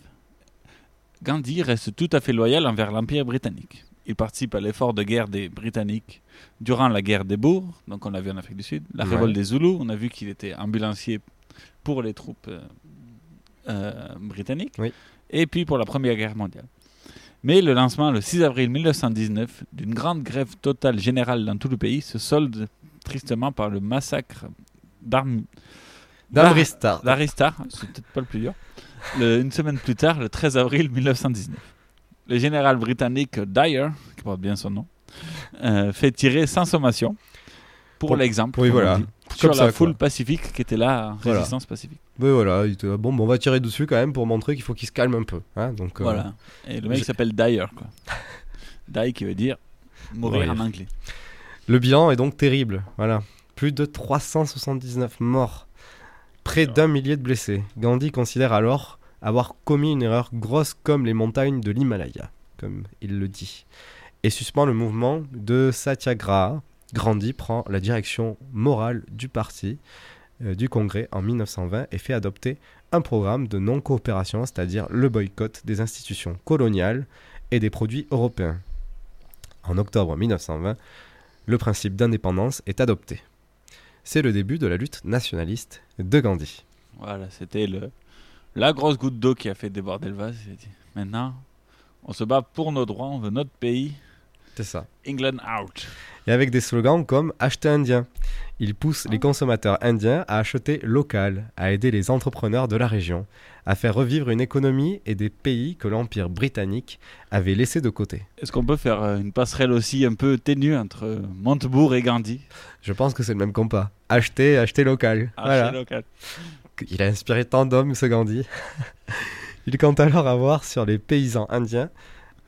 Gandhi reste tout à fait loyal envers l'Empire britannique. Il participe à l'effort de guerre des Britanniques durant la guerre des Boers, donc on l'a vu en Afrique du Sud, la Ouais. révolte des Zoulous, on a vu qu'il était ambulancier pour les troupes euh, euh, britanniques, et puis pour la Première Guerre mondiale. Mais le lancement le 6 avril 1919 d'une grande grève totale générale dans tout le pays se solde tristement par le massacre d'Arm... D'Amristar. D'Aristar, c'est peut-être pas le plus dur. Le- une semaine plus tard, le 13 avril 1919. Le général britannique Dyer, qui porte bien son nom, euh, fait tirer sans sommation, pour, Pour- l'exemple, oui, voilà. sur ça, la foule quoi. pacifique qui était là, Voilà. résistance pacifique. Mais voilà, il te- bon, bon, on va tirer dessus quand même pour montrer qu'il faut qu'il se calme un peu. hein, donc, euh, Voilà. Et le mec s'appelle Dyer, quoi. Dyer qui veut dire mourir Mourir. en anglais. Le bilan est donc terrible. Voilà. Plus de 379 morts. Près d'un millier de blessés. Gandhi considère alors avoir commis une erreur grosse comme les montagnes de l'Himalaya, comme il le dit. Et suspend le mouvement de Satyagraha. Gandhi prend la direction morale du parti euh, du Congrès en 1920 et fait adopter un programme de non-coopération, c'est-à-dire le boycott des institutions coloniales et des produits européens. En octobre 1920, le principe d'indépendance est adopté. C'est le début de la lutte nationaliste de Gandhi. Voilà, c'était le, la grosse goutte d'eau qui a fait déborder le vase. Il a dit, Maintenant, on se bat pour nos droits, on veut notre pays. C'est ça. England out. Et avec des slogans comme Acheter indien. Il pousse les consommateurs indiens à acheter local, à aider les entrepreneurs de la région, à faire revivre une économie et des pays que l'Empire britannique avait laissés de côté. Est-ce qu'on peut faire euh, une passerelle aussi un peu ténue entre euh, Montebourg et Gandhi? Je pense que c'est le même compas. Acheter, acheter local. Acheter Voilà. local. Il a inspiré tant d'hommes, ce Gandhi. il compte alors avoir sur les paysans indiens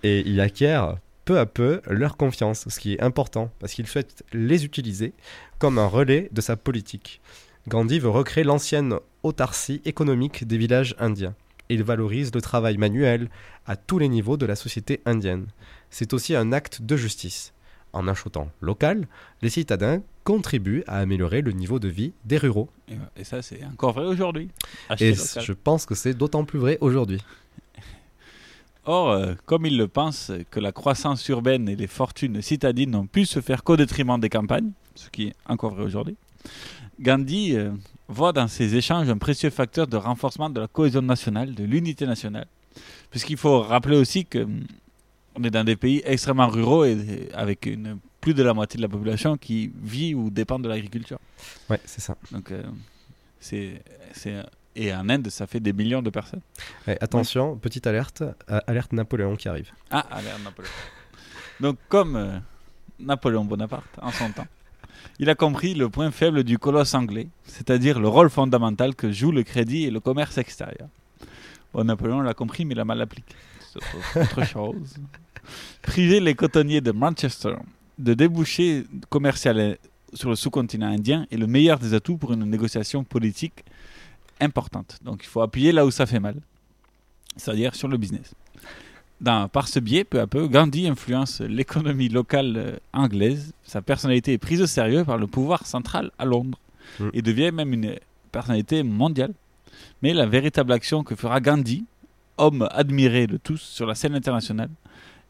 et il acquiert peu à peu leur confiance, ce qui est important parce qu'il souhaite les utiliser comme un relais de sa politique. Gandhi veut recréer l'ancienne autarcie économique des villages indiens. Il valorise le travail manuel à tous les niveaux de la société indienne. C'est aussi un acte de justice. En achetant local, les citadins contribuent à améliorer le niveau de vie des ruraux. Et, et ça, c'est encore vrai aujourd'hui. Et local. je pense que c'est d'autant plus vrai aujourd'hui. Or, euh, comme il le pense, que la croissance urbaine et les fortunes citadines n'ont pu se faire qu'au détriment des campagnes, ce qui est encore vrai aujourd'hui, Gandhi euh, voit dans ces échanges un précieux facteur de renforcement de la cohésion nationale, de l'unité nationale. Puisqu'il faut rappeler aussi que hum, on est dans des pays extrêmement ruraux et, avec une, plus de la moitié de la population qui vit ou dépend de l'agriculture. Ouais, c'est ça. Donc, euh, c'est, c'est, et en Inde, ça fait des millions de personnes. Ouais, attention, petite alerte, euh, alerte Napoléon qui arrive. Ah, allez, Napoléon. Donc, comme euh, Napoléon Bonaparte en son temps, il a compris le point faible du colosse anglais, c'est-à-dire le rôle fondamental que joue le crédit et le commerce extérieur. Bon, Napoléon l'a compris, mais il a mal appliqué. Autre chose. Priver les cotonniers de Manchester de débouchés commerciaux sur le sous-continent indien est le meilleur des atouts pour une négociation politique importante. Donc il faut appuyer là où ça fait mal, c'est-à-dire sur le business. Dans- par ce biais, peu à peu, Gandhi influence l'économie locale euh, anglaise. Sa personnalité est prise au sérieux par le pouvoir central à Londres Mm. et devient même une personnalité mondiale. Mais la véritable action que fera Gandhi, homme admiré de tous sur la scène internationale,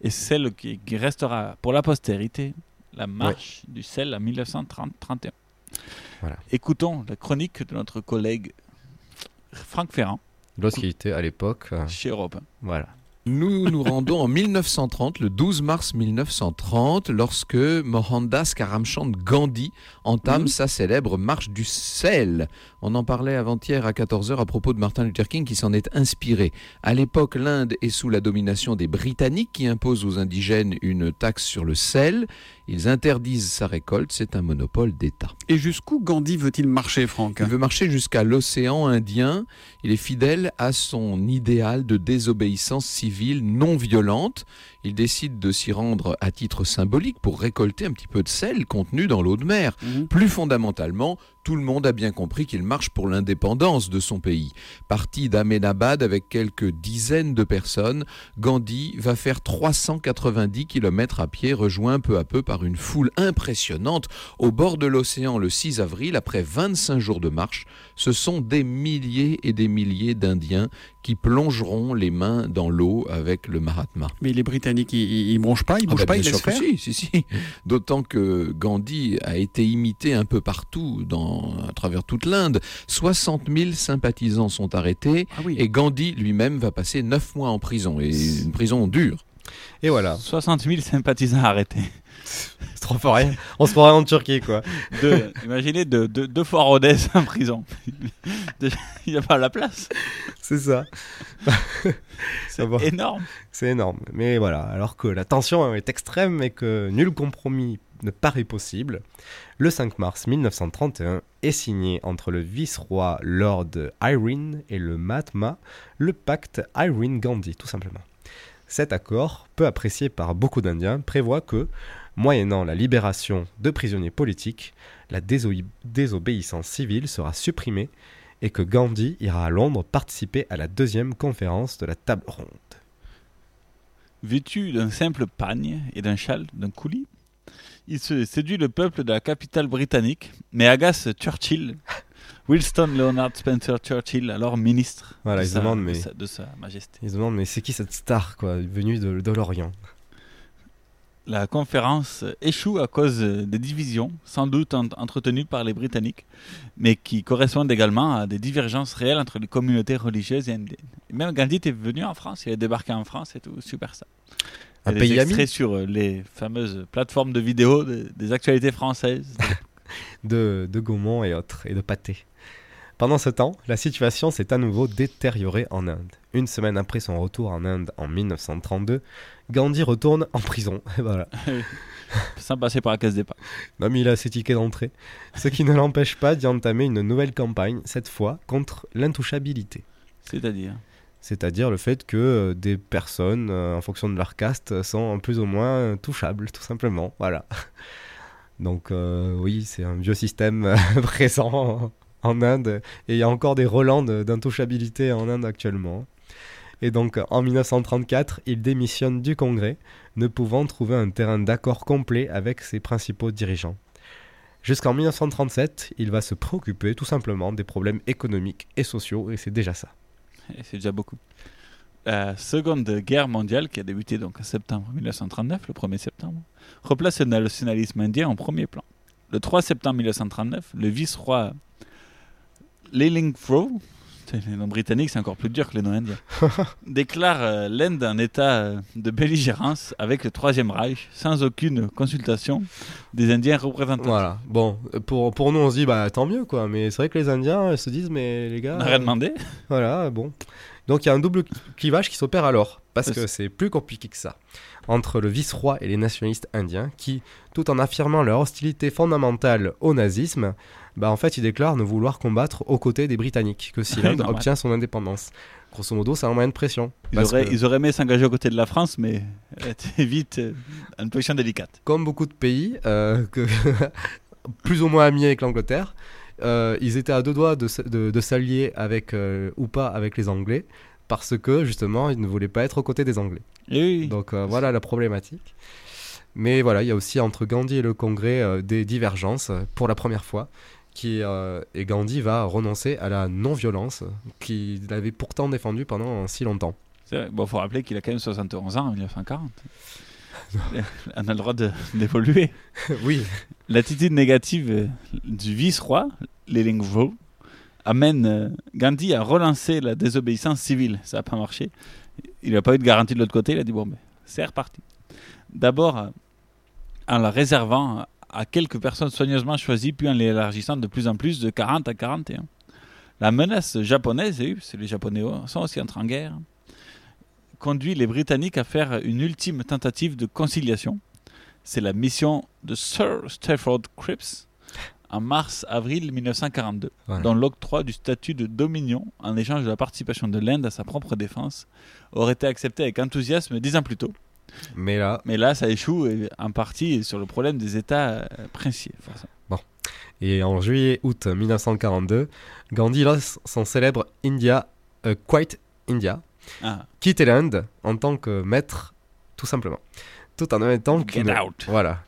est celle qui, qui restera pour la postérité, la marche du sel en 1930-31. Voilà. Écoutons la chronique de notre collègue Franck Ferrand Lorsqu'il était à l'époque. euh, chez Europe 1. Voilà. Nous nous rendons en 1930, le 12 mars 1930, lorsque Mohandas Karamchand Gandhi entame sa célèbre marche du sel. On en parlait avant-hier à 14h à propos de Martin Luther King qui s'en est inspiré. À l'époque, l'Inde est sous la domination des Britanniques qui imposent aux indigènes une taxe sur le sel. Ils interdisent sa récolte, c'est un monopole d'État. Et jusqu'où Gandhi veut-il marcher, Franck? Il veut marcher jusqu'à l'océan Indien. Il est fidèle à son idéal de désobéissance civile non violente. Il décide de s'y rendre à titre symbolique pour récolter un petit peu de sel contenu dans l'eau de mer. Plus fondamentalement, tout le monde a bien compris qu'il marche pour l'indépendance de son pays. Parti d'Ahmedabad avec quelques dizaines de personnes, Gandhi va faire 390 km à pied, rejoint peu à peu par une foule impressionnante au bord de l'océan le 6 avril, après 25 jours de marche. Ce sont des milliers et des milliers d'Indiens qui plongeront les mains dans l'eau avec le Mahatma. Mais les Britanniques, ils, ils bronchent pas, ils Ah bougent bah, pas, ils laissent faire si, si, si. D'autant que Gandhi a été imité un peu partout dans, à travers toute l'Inde. 60 000 sympathisants sont arrêtés Ah oui. et Gandhi lui-même va passer 9 mois en prison, et une prison dure. Et voilà. 60 000 sympathisants arrêtés. C'est trop fort rien. On se croirait en Turquie, quoi. De, imaginez deux, deux, deux fois Rodez en prison. Il n'y a pas la place. C'est ça. C'est Ah bon. énorme. C'est énorme. Mais voilà, alors que la tension est extrême et que nul compromis ne paraît possible, le 5 mars 1931 est signé entre le vice-roi Lord Irene et le Mahatma le pacte Irene-Gandhi, tout simplement. Cet accord, peu apprécié par beaucoup d'Indiens, prévoit que, moyennant la libération de prisonniers politiques, la déso- désobéissance civile sera supprimée et que Gandhi ira à Londres participer à la deuxième conférence de la table ronde. Vêtu d'un simple pagne et d'un châle, d'un coulis, il se séduit le peuple de la capitale britannique, mais agace Churchill Winston Leonard Spencer Churchill, alors ministre Voilà, de, sa, demandent, de mais- sa- de sa majesté. Ils se demandent, mais c'est qui cette star, quoi, venue de, de l'Orient? La conférence échoue à cause des divisions, sans doute en- entretenues par les Britanniques, mais qui correspondent également à des divergences réelles entre les communautés religieuses et indiennes. Et même Gandhi était venu en France, il a débarqué en France et tout, super ça. Un pays des ami sur les fameuses plateformes de vidéos des, des actualités françaises. de, de Gaumont et autres, et de Pâté. Pendant ce temps, la situation s'est à nouveau détériorée en Inde. Une semaine après son retour en Inde en 1932, Gandhi retourne en prison. voilà. Sans passer par la case départ. Non, mais il a ses tickets d'entrée. Ce qui ne l'empêche pas d'y entamer une nouvelle campagne, cette fois contre l'intouchabilité. C'est-à-dire C'est-à-dire le fait que euh, des personnes, euh, en fonction de leur caste, sont plus ou moins euh, touchables, tout simplement. Voilà. Donc euh, oui, c'est un vieux système présent en, Inde. Et il y a encore des relents d'intouchabilité en Inde actuellement. Et donc en 1934, il démissionne du Congrès, ne pouvant trouver un terrain d'accord complet avec ses principaux dirigeants. Jusqu'en 1937, il va se préoccuper tout simplement des problèmes économiques et sociaux, et c'est déjà ça. C'est déjà beaucoup. La Seconde Guerre mondiale, qui a débuté donc en septembre 1939, le 1er septembre, replace le nationalisme indien en premier plan. Le 3 septembre 1939, le vice-roi Lillingfro, c'est les noms britanniques, c'est encore plus dur que les noms indiens, déclare euh, l'Inde en état euh, de belligérance avec le Troisième Reich, sans aucune consultation des Indiens représentants. Voilà. Bon, euh, pour, pour nous, on se dit, bah tant mieux, quoi. Mais c'est vrai que les Indiens euh, se disent, mais les gars. On n'a rien demandé. Voilà, bon. Donc il y a un double clivage qui s'opère alors, parce que c'est plus compliqué que ça. Entre le vice-roi et les nationalistes indiens, qui, tout en affirmant leur hostilité fondamentale au nazisme, bah en fait ils déclarent ne vouloir combattre aux côtés des Britanniques, que si l'Inde obtient son indépendance. Grosso modo, c'est un moyen de pression. Ils auraient, que- ils auraient aimé s'engager aux côtés de la France, mais vite euh, une position délicate. comme beaucoup de pays, euh, que plus ou moins amis avec l'Angleterre, euh, ils étaient à deux doigts de, s- de- de s'allier avec euh, ou pas avec les Anglais, parce que justement, ils ne voulaient pas être aux côtés des Anglais. Donc euh, voilà la problématique. Mais voilà, il y a aussi entre Gandhi et le Congrès euh, des divergences euh, pour la première fois. Qui, euh, et Gandhi va renoncer à la non-violence qu'il avait pourtant défendue pendant si longtemps. Vrai. Bon, faut rappeler qu'il a quand même 71 ans en 1940. On a le droit d'évoluer. oui. L'attitude négative euh, du vice-roi, Lillingfro, amène euh, Gandhi à relancer la désobéissance civile. Ça n'a pas marché. Il n'a pas eu de garantie de l'autre côté. Il a dit bon, ben, c'est reparti. D'abord, en la réservant à quelques personnes soigneusement choisies, puis en l'élargissant de plus en plus de 40 à 41. La menace japonaise, et c'est les Japonais sont aussi entrés en guerre, conduit les Britanniques à faire une ultime tentative de conciliation. C'est la mission de Sir Stafford Cripps en mars-avril 1942, Voilà. dont l'octroi du statut de dominion en échange de la participation de l'Inde à sa propre défense aurait été accepté avec enthousiasme dix ans plus tôt. Mais là, Mais là, ça échoue en partie sur le problème des États euh, princiers. Bon. Et en juillet-août 1942, Gandhi lance son célèbre India, euh, Quite India, Ah. quitte l'Inde en tant que maître, tout simplement. Tout en admettant qu'une... out. Voilà.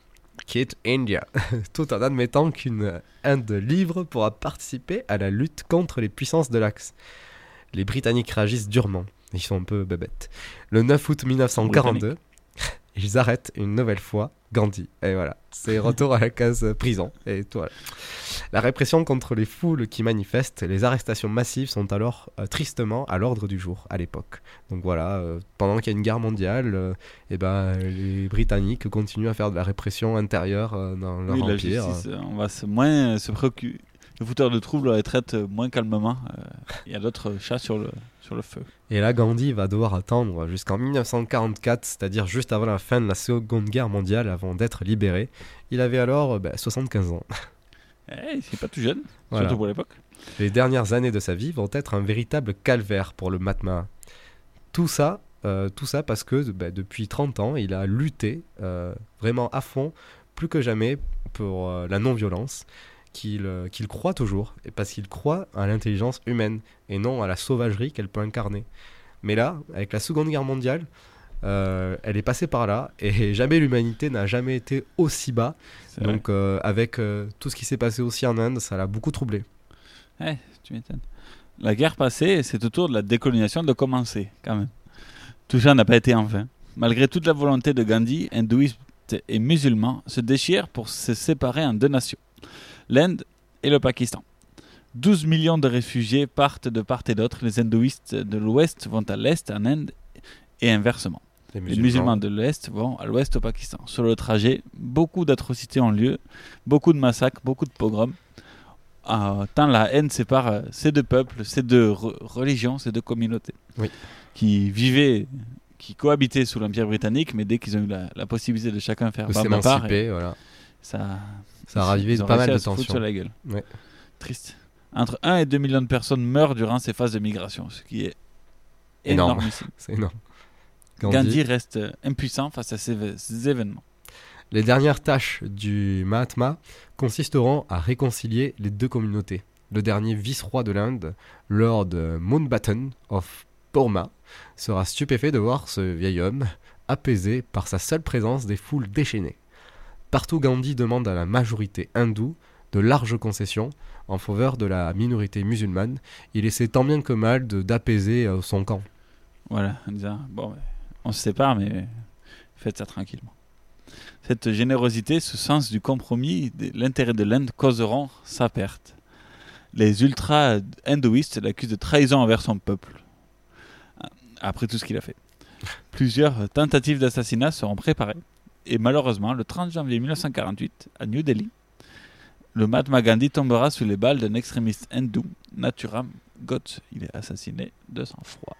Quitte India. tout en admettant qu'une Inde libre pourra participer à la lutte contre les puissances de l'Axe. Les Britanniques réagissent durement. Ils sont un peu bébêtes. Le 9 août 1942, ils arrêtent une nouvelle fois Gandhi. Et voilà, c'est retour à la case prison. Et tout, voilà. La répression contre les foules qui manifestent, les arrestations massives sont alors euh, tristement à l'ordre du jour à l'époque. Donc voilà, euh, pendant qu'il y a une guerre mondiale, euh, eh ben, les Britanniques continuent à faire de la répression intérieure euh, dans leur Oui, la empire. justice, on va se, moins se préoccuper. Les fouteurs de troubles les traitent moins calmement. Euh, Il y a d'autres chats sur le, sur le feu. Et là, Gandhi va devoir attendre jusqu'en 1944, c'est-à-dire juste avant la fin de la Seconde Guerre mondiale, avant d'être libéré. Il avait alors euh, bah, 75 ans. Eh, c'est pas tout jeune, Voilà. surtout pour l'époque. Les dernières années de sa vie vont être un véritable calvaire pour le Mahatma. Tout ça, euh, tout ça parce que bah, depuis 30 ans, il a lutté euh, vraiment à fond, plus que jamais, pour euh, la non-violence, qu'il euh, qu'il croit toujours, et parce qu'il croit à l'intelligence humaine, et non à la sauvagerie qu'elle peut incarner. Mais là, avec la Seconde Guerre mondiale, euh, elle est passée par là, et jamais l'humanité n'a jamais été aussi bas. Donc euh, avec euh, tout ce qui s'est passé aussi en Inde, ça l'a beaucoup troublé. Tu m'étonnes. La guerre passée, c'est au tour de la décolonisation de commencer, quand même. Tout ça n'a pas été en vain. Malgré toute la volonté de Gandhi, hindouistes et musulmans se déchirent pour se séparer en deux nations, l'Inde et le Pakistan. 12 millions de réfugiés partent de part et d'autre. Les hindouistes de l'Ouest vont à l'Est en Inde et inversement. Les Les musulmans. de l'Est vont à l'Ouest au Pakistan. Sur le trajet, beaucoup d'atrocités ont lieu, beaucoup de massacres, beaucoup de pogroms. Ah, tant la haine sépare euh, ces deux peuples, ces deux re- religions, ces deux communautés Oui. qui vivaient, qui cohabitaient sous l'Empire britannique, mais dès qu'ils ont eu la, la possibilité de chacun faire De part, et voilà. Ça, Ça a ravivé pas mal de tensions. sur la gueule. Ouais. Triste. Entre 1 et 2 millions de personnes meurent durant ces phases de migration, ce qui est Énorme. énormissime. C'est énorme. Gandhi, Gandhi. reste impuissant face à ces, ces événements. Les dernières tâches du Mahatma consisteront à réconcilier les deux communautés. Le dernier vice-roi de l'Inde, Lord Mountbatten of Burma, sera stupéfait de voir ce vieil homme apaisé par sa seule présence des foules déchaînées. Partout Gandhi demande à la majorité hindoue de larges concessions en faveur de la minorité musulmane. Il essaie tant bien que mal d'apaiser euh, son camp. Voilà, en disant bon, ouais, on se sépare, mais faites ça tranquillement. Cette générosité, ce sens du compromis, l'intérêt de l'Inde causeront sa perte. Les ultra-hindouistes l'accusent de trahison envers son peuple, après tout ce qu'il a fait. Plusieurs tentatives d'assassinat seront préparées, et malheureusement, le 30 janvier 1948, à New Delhi, le Mahatma Gandhi tombera sous les balles d'un extrémiste hindou, Naturam Godse. Il est assassiné de sang-froid.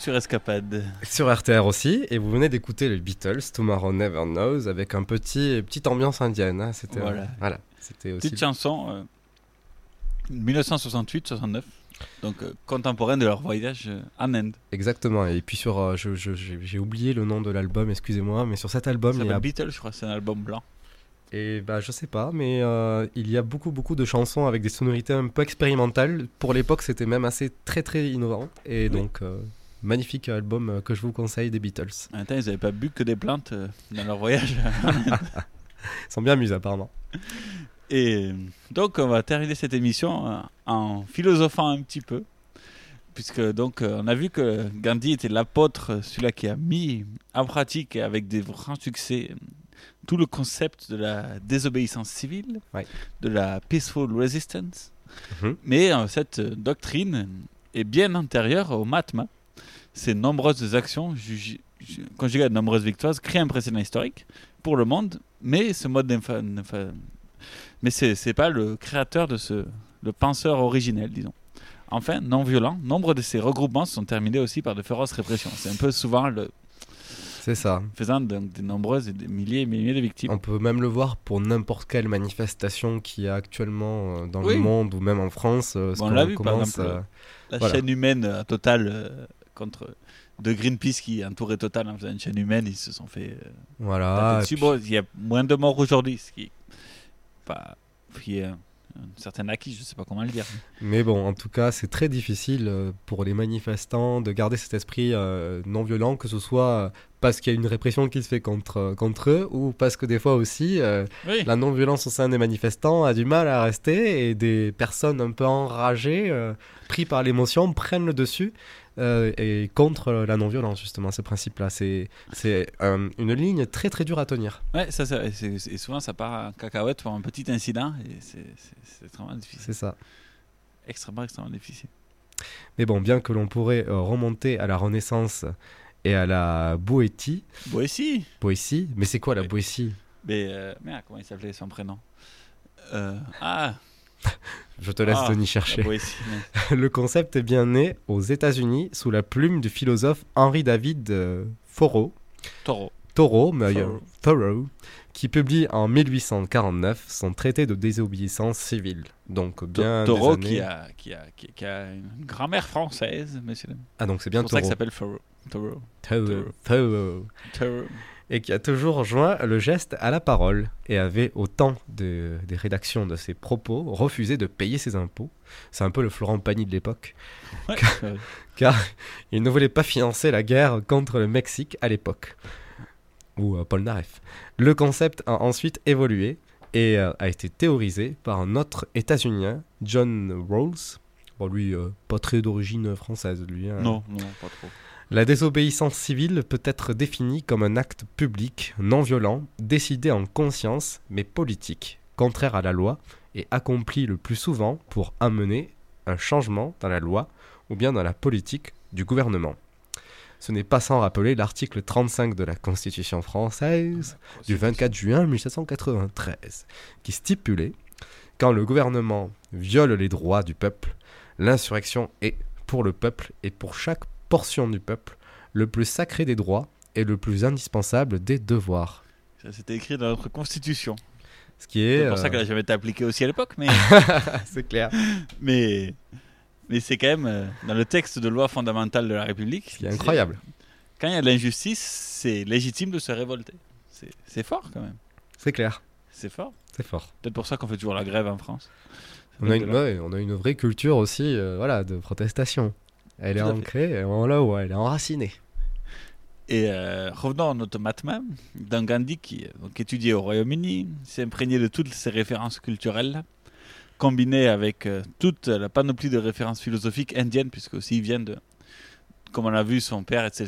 Sur Escapade. Sur RTR aussi, et vous venez d'écouter les Beatles, Tomorrow Never Knows, avec un petit petite ambiance indienne. hein, C'était Voilà. voilà, c'était aussi. Petite chanson, euh, 1968-69. Donc euh, contemporain de leur voyage euh, en Inde. Exactement. Et puis sur, euh, je- je- j'ai j'ai oublié le nom de l'album, excusez-moi, mais sur cet album, Ça il y a s'appelle Beatles, je crois, c'est un album blanc. Et bah je sais pas, mais euh, il y a beaucoup beaucoup de chansons avec des sonorités un peu expérimentales. Pour l'époque, c'était même assez très très innovant. Et Oui. donc euh, magnifique album euh, que je vous conseille des Beatles. Même temps, ils n'avaient pas bu que des plantes euh, dans leur voyage. Ils sont bien amusés apparemment. Et donc, on va terminer cette émission euh, en philosophant un petit peu. Puisque, donc, euh, on a vu que Gandhi était l'apôtre, euh, celui-là qui a mis en pratique avec des grands succès euh, tout le concept de la désobéissance civile, de la peaceful resistance. Mhm. Mais euh, cette euh, doctrine est bien antérieure au Mahatma. Ces nombreuses actions, conjuguées à de nombreuses victoires, créent un précédent historique pour le monde, mais ce mode mais c'est pas le créateur de ce le penseur originel, disons. Enfin, non violent, nombre de ces regroupements sont terminés aussi par de féroces répressions. C'est un peu souvent le C'est ça. faisant des nombreuses et des milliers et milliers de victimes. On peut même le voir pour n'importe quelle manifestation qui y a actuellement euh, dans Oui. le monde ou même en France. euh, Bon, on l'a vu par exemple la voilà. chaîne humaine à Total euh, contre de Greenpeace qui entourait Total en faisant une chaîne humaine, ils se sont fait euh, Voilà, Bon, il y a moins de morts aujourd'hui, ce qui est pas qui est un, certain acquis, je sais pas comment le dire. Mais bon, en tout cas, c'est très difficile euh, pour les manifestants de garder cet esprit euh, non violent, que ce soit parce qu'il y a une répression qui se fait contre, contre eux, ou parce que des fois aussi, euh, Oui. la non-violence au sein des manifestants a du mal à rester, et des personnes un peu enragées, euh, pris par l'émotion, prennent le dessus. Euh, et contre la non-violence, justement, ce principe-là. C'est c'est, euh, une ligne très très dure à tenir. Ouais, ça, ça- et souvent ça part en cacahuète pour un petit incident et c'est extrêmement difficile. C'est ça. Extrêmement, extrêmement difficile. Mais bon, bien que l'on pourrait euh, remonter à la Renaissance et à la Boétie. Boétie? Boétie? Mais c'est quoi la Boétie? Mais euh, merde, comment il s'appelait son prénom? Ah Je te laisse Ah, la chercher. Le concept est bien né aux États-Unis sous la plume du philosophe Henry David euh, Thoreau. Thoreau. Thoreau, mais, euh, Thoreau. Thoreau, qui publie en 1849 son traité de désobéissance civile. Donc bien. des Thoreau années- qui, a, qui, a, qui, qui a une grand-mère française, monsieur. Ah, donc c'est bien pour ça qu'il Thoreau. s'appelle Thoreau. Thoreau. Thoreau. Thoreau. Thoreau. Et qui a toujours joint le geste à la parole et avait, au temps de- des rédactions de ses propos, refusé de payer ses impôts. C'est un peu le Florent Pagny de l'époque. Ouais, car il ne voulait pas financer la guerre contre le Mexique à l'époque. Ou euh, Paul Naref. Le concept a ensuite évolué et euh, a été théorisé par un autre états-unien, John Rawls. Bon, lui, euh, pas très d'origine française, lui. hein. Non, non, pas trop. La désobéissance civile peut être définie comme un acte public, non violent, décidé en conscience, mais politique, contraire à la loi, et accompli le plus souvent pour amener un changement dans la loi ou bien dans la politique du gouvernement. Ce n'est pas sans rappeler l'article 35 de la Constitution française du 24 juin 1793, qui stipulait Quand le gouvernement viole les droits du peuple, l'insurrection est, pour le peuple et pour chaque portion du peuple, le plus sacré des droits et le plus indispensable des devoirs. Ça, C'était écrit dans notre constitution. Ce qui est. C'est pour ça euh, qu'elle n'a jamais été appliquée aussi à l'époque, mais. C'est clair. Mais, mais c'est quand même euh, dans le texte de loi fondamentale de la République. qui est incroyable. Quand il y a de l'injustice, c'est légitime de se révolter. C'est c'est fort quand même. C'est clair. C'est fort. C'est fort. Peut-être pour ça qu'on fait toujours la grève en France. On a, une, ouais, on a une vraie culture aussi euh, voilà, de protestation. Elle est Tout ancrée, et voilà où elle est enracinée. Et euh, revenons à notre Mahatma, d'un Gandhi qui donc, étudiait au Royaume-Uni, s'est imprégné de toutes ces références culturelles, combinées avec euh, toute la panoplie de références philosophiques indiennes, puisque aussi il vient de, comme on l'a vu, son père était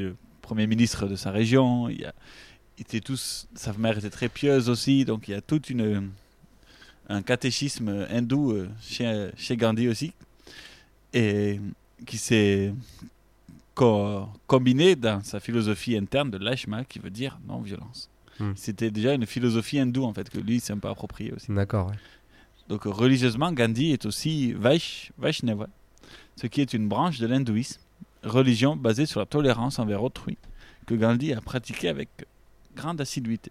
le, premier ministre de sa région, il y a, ils étaient tous, sa mère était très pieuse aussi, donc il y a toute une un catéchisme hindou euh, chez, chez Gandhi aussi, et qui s'est co- combiné dans sa philosophie interne de l'ashma, qui veut dire non-violence. Hmm. C'était déjà une philosophie hindoue, en fait, que lui s'est un peu approprié aussi. D'accord, ouais. Donc religieusement, Gandhi est aussi Vaish, Vaishnava, ce qui est une branche de l'hindouisme, religion basée sur la tolérance envers autrui, que Gandhi a pratiqué avec grande assiduité.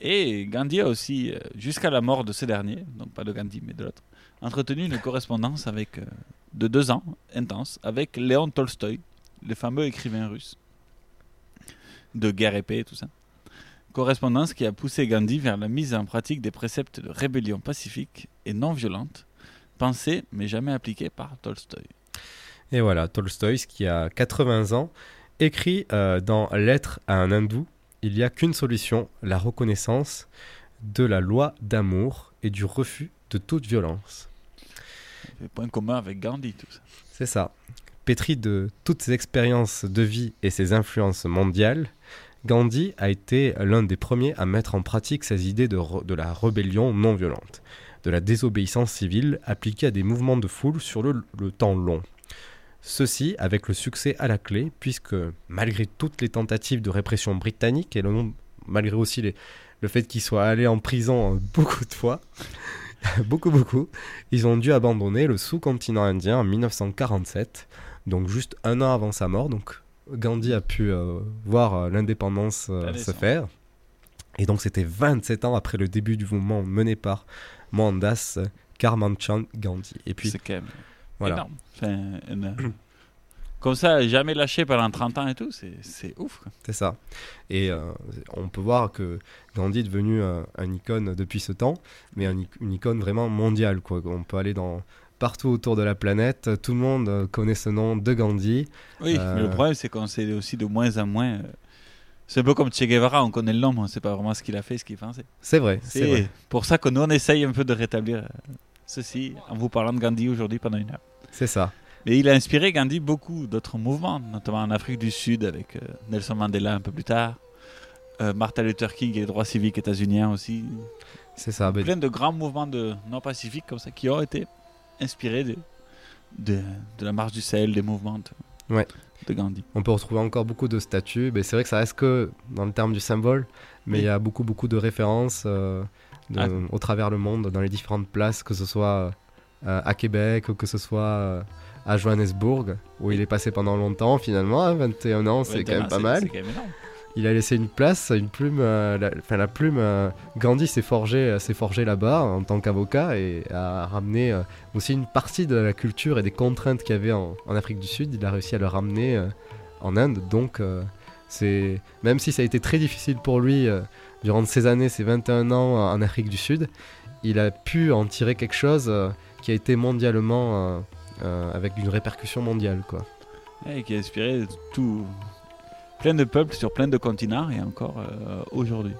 Et Gandhi a aussi, euh, jusqu'à la mort de ce dernier, donc pas de Gandhi mais de l'autre, entretenu une correspondance avec, euh, de deux ans, intense, avec Léon Tolstoï, le fameux écrivain russe de guerre épée et tout ça. Correspondance qui a poussé Gandhi vers la mise en pratique des préceptes de rébellion pacifique et non violente, pensés mais jamais appliqués par Tolstoï. Et voilà, Tolstoï, qui a 80 ans, écrit euh, dans Lettre à un hindou Il n'y a qu'une solution, la reconnaissance de la loi d'amour et du refus de toute violence. Le point commun avec Gandhi, tout ça. C'est ça. Pétri de toutes ses expériences de vie et ses influences mondiales, Gandhi a été l'un des premiers à mettre en pratique ses idées de, la rébellion non violente, de la désobéissance civile appliquée à des mouvements de foule sur le, temps long. Ceci avec le succès à la clé, puisque malgré toutes les tentatives de répression britannique et malgré aussi le fait qu'ils soient allés en prison euh, beaucoup de fois, beaucoup beaucoup, ils ont dû abandonner le sous-continent indien en 1947, donc juste un an avant sa mort. Donc Gandhi a pu euh, voir euh, l'indépendance euh, se faire. Et donc c'était 27 ans après le début du mouvement mené par Mohandas Karmanchand Gandhi. Et puis C'est quand même voilà. énorme. Enfin, une- Comme ça, jamais lâché pendant 30 ans et tout, c'est ouf. C'est ça. Et euh, on peut voir que Gandhi est devenu euh, un icône depuis ce temps, mais un une icône vraiment mondiale. Quoi. On peut aller dans partout autour de la planète, tout le monde euh, connaît ce nom de Gandhi. Oui, Euh, mais le problème, c'est qu'on sait aussi de moins en moins. C'est un peu comme Che Guevara, on connaît le nom, mais on ne sait pas vraiment ce qu'il a fait, ce qu'il pensait. C'est vrai, c'est vrai. pour ça que nous, on essaye un peu de rétablir ceci en vous parlant de Gandhi aujourd'hui pendant une heure. C'est ça. Mais il a inspiré Gandhi beaucoup d'autres mouvements, notamment en Afrique du Sud avec euh, Nelson Mandela un peu plus tard, euh, Martin Luther King et les droits civiques états-uniens aussi. C'est ça. Plein de grands mouvements de non-pacifiques comme ça qui ont été inspirés de, de, de la marche du Sahel, des mouvements de, Ouais. de Gandhi. On peut retrouver encore beaucoup de statues. Mais c'est vrai que ça reste que dans le terme du symbole, mais Oui. il y a beaucoup, beaucoup de références euh, de- Ah. au travers le monde, dans les différentes places, que ce soit euh, à Québec que ce soit euh, à Johannesburg, où il est passé pendant longtemps finalement. hein, 21 ans, c'est 21 quand même pas mal. quand même. Il a laissé une place, une plume, euh, la, enfin la plume. euh, Gandhi s'est forgé, euh, s'est forgé là-bas en tant qu'avocat et a ramené euh, aussi une partie de la culture et des contraintes qu'il y avait en, en Afrique du Sud. Il a réussi à le ramener en Inde. Donc, c'est même si ça a été très difficile pour lui durant ces années, ces 21 ans en Afrique du Sud, il a pu en tirer quelque chose qui a été mondialement avec une répercussion mondiale, quoi. Et qui a inspiré tout, plein de peuples sur plein de continents et encore euh, aujourd'hui.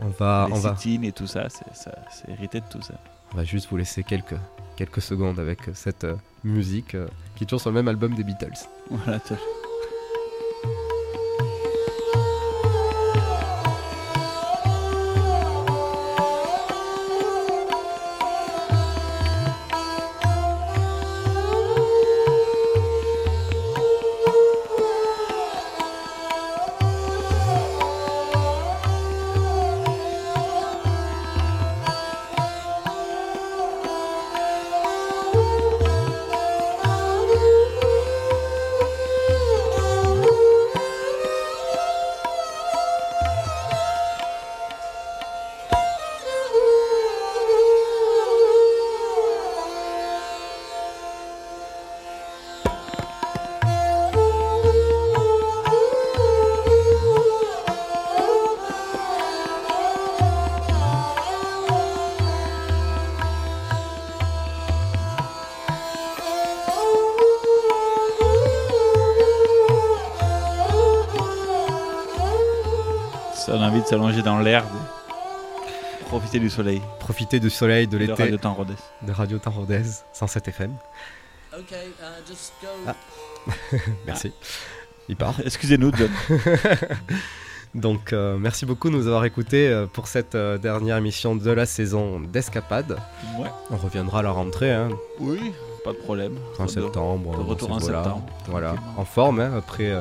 On va, les on va, et tout ça, c'est hérité de tout ça. On va juste vous laisser quelques, quelques secondes avec cette euh, musique euh, qui est toujours sur le même album des Beatles. Voilà, tout s'allonger dans l'herbe, profiter du soleil. Profitez du soleil, de Et de l'été. Radio Temps Rodez. De Radio Temps Rodez, 107 FM. Ah. Merci. Il part. Excusez-nous, John. Donc, euh, merci beaucoup de nous avoir écoutés euh, pour cette euh, dernière émission de la saison d'Escapade. Ouais. On reviendra à la rentrée. Hein, Oui, pas de problème. en De- septembre. De retour en septembre. Voilà, en forme, hein, après euh,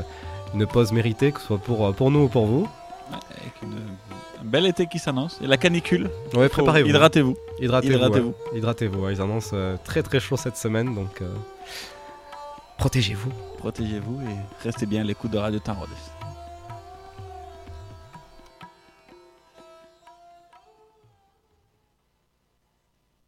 une pause méritée, que ce soit pour, pour nous ou pour vous. Avec une, un bel été qui s'annonce. Et la canicule. Ouais, préparez-vous. Hydratez-vous. Hydratez-vous. Hydratez-vous. ouais. Hydratez-vous. ouais. Ils annoncent euh, très très chaud cette semaine, donc euh, protégez-vous. Protégez-vous et restez bien à l'écoute de Radio Rodez.